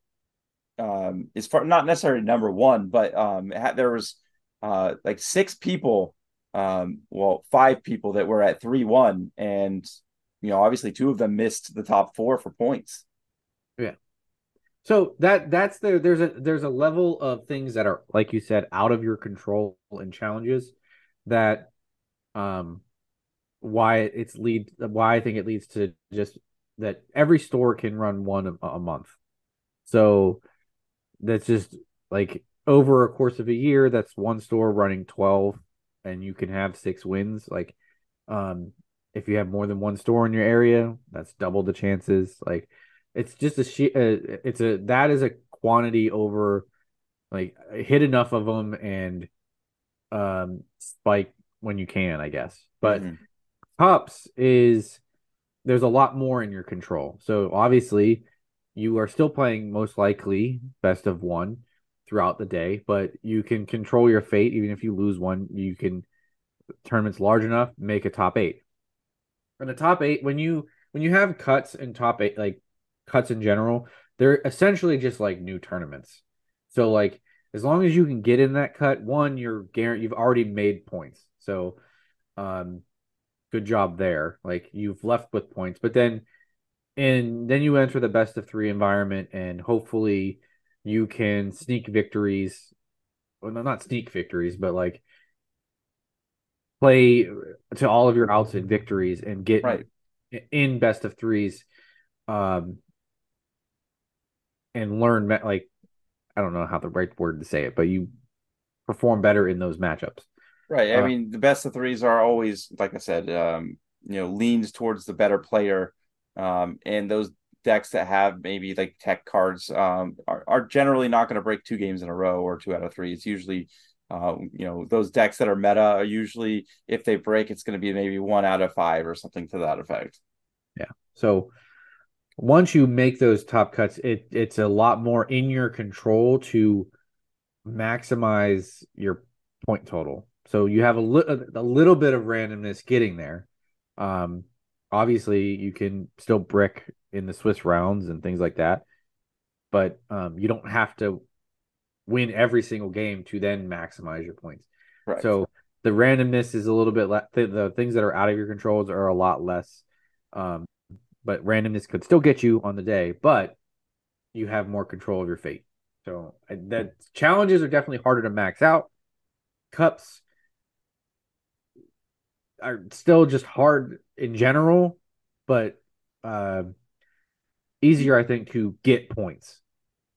Speaker 1: um, it's far not necessarily number one, but um, there was uh like six people um, well, five people that were at three one, and you know, obviously two of them missed the top four for points.
Speaker 2: Yeah. So that that's the there's a there's a level of things that are like you said out of your control and challenges that um why it's lead why I think it leads to just that every store can run one a, a month. So that's just like over a course of a year that's one store running 12 and you can have six wins. Like, um, if you have more than one store in your area, that's double the chances. Like, it's just a she- uh, it's a that is a quantity over like hit enough of them and um spike when you can, I guess. But mm-hmm. cups is there's a lot more in your control. So obviously, you are still playing most likely best of one throughout the day, but you can control your fate. Even if you lose one, you can tournaments large enough make a top eight. And a top eight, when you when you have cuts and top eight, like cuts in general, they're essentially just like new tournaments. So like as long as you can get in that cut, one, you're guaranteed you've already made points. So um good job there. Like you've left with points, but then and then you enter the best of three environment and hopefully you can sneak victories well not sneak victories but like play to all of your outs and victories and get
Speaker 1: Right.
Speaker 2: in best of threes um and learn like i don't know how the right word to say it but you perform better in those matchups
Speaker 1: Right. I
Speaker 2: Uh,
Speaker 1: mean, the best of threes are always, like I said, um, you know, leans towards the better player. Um, and those decks that have maybe like tech cards um, are, are generally not going to break two games in a row or two out of three. It's usually, uh, you know, those decks that are meta are usually, if they break, it's going to be maybe one out of five or something to that effect.
Speaker 2: Yeah so once you make those top cuts, it it's a lot more in your control to maximize your point total. So you have a little a little bit of randomness getting there. Um, obviously you can still brick in the Swiss rounds and things like that, but um, you don't have to win every single game to then maximize your points.
Speaker 1: Right.
Speaker 2: So the randomness is a little bit less. The, the things that are out of your controls are a lot less. Um, but randomness could still get you on the day, but you have more control of your fate. So I- that challenges are definitely harder to max out. Cups are still just hard in general, but uh, easier, I think, to get points.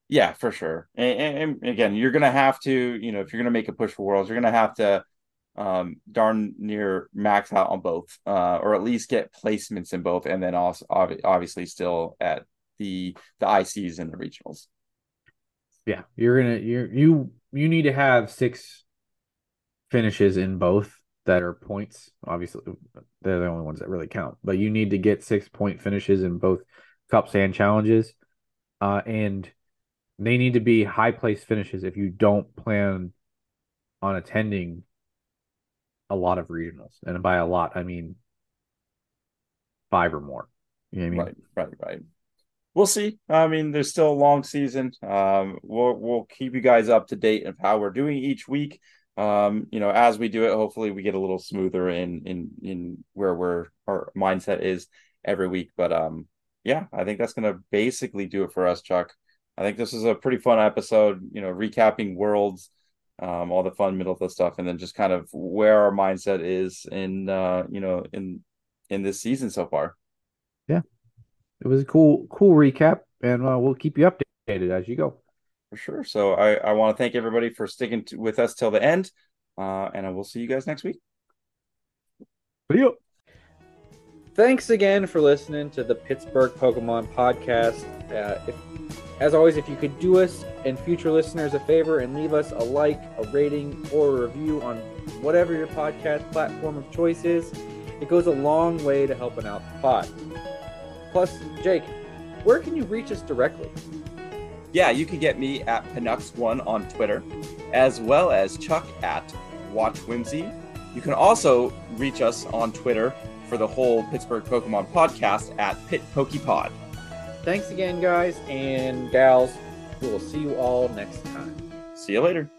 Speaker 1: Yeah, for sure. And, and, again, you're gonna have to, you know, if you're gonna make a push for worlds, you're gonna have to um darn near max out on both, uh, or at least get placements in both, and then also obvi- obviously still at the the ICs and the regionals.
Speaker 2: Yeah, you're gonna you you you need to have six finishes in both that are points. Obviously, they're the only ones that really count. But you need to get six point finishes in both cups and challenges, uh, and they need to be high place finishes if you don't plan on attending a lot of regionals. And by a lot, I mean five or more. You know I mean?
Speaker 1: Right, right, right. We'll see. I mean, there's still a long season. Um, we'll we'll keep you guys up to date of how we're doing each week. Um, you know, as we do it, hopefully we get a little smoother in in in where we're our mindset is every week. But um, yeah, I think that's gonna basically do it for us, Chuck. I think this is a pretty fun episode. You know, recapping worlds, um, all the fun middle of the stuff, and then just kind of where our mindset is in uh, you know, in in this season so far.
Speaker 2: Yeah, it was a cool, cool recap, and uh, we'll keep you updated as you go.
Speaker 1: For sure. So I, I want to thank everybody for sticking to, with us till the end. Uh, and I will see you guys next week.
Speaker 2: See you.
Speaker 3: Thanks again for listening to the Pittsburgh Pokemon podcast. Uh, if, as always, if you could do us and future listeners a favor and leave us a like, a rating, or a review on whatever your podcast platform of choice is, it goes a long way to helping out the pod. Plus, Jake, where can you reach us directly?
Speaker 1: Yeah, you can get me at Pinux1 on Twitter, as well as Chuck at Watch Whimsy. You can also reach us on Twitter for the whole Pittsburgh Pokemon podcast at Pit PokePod.
Speaker 3: Thanks again, guys and gals. We will see you all next time.
Speaker 1: See you later.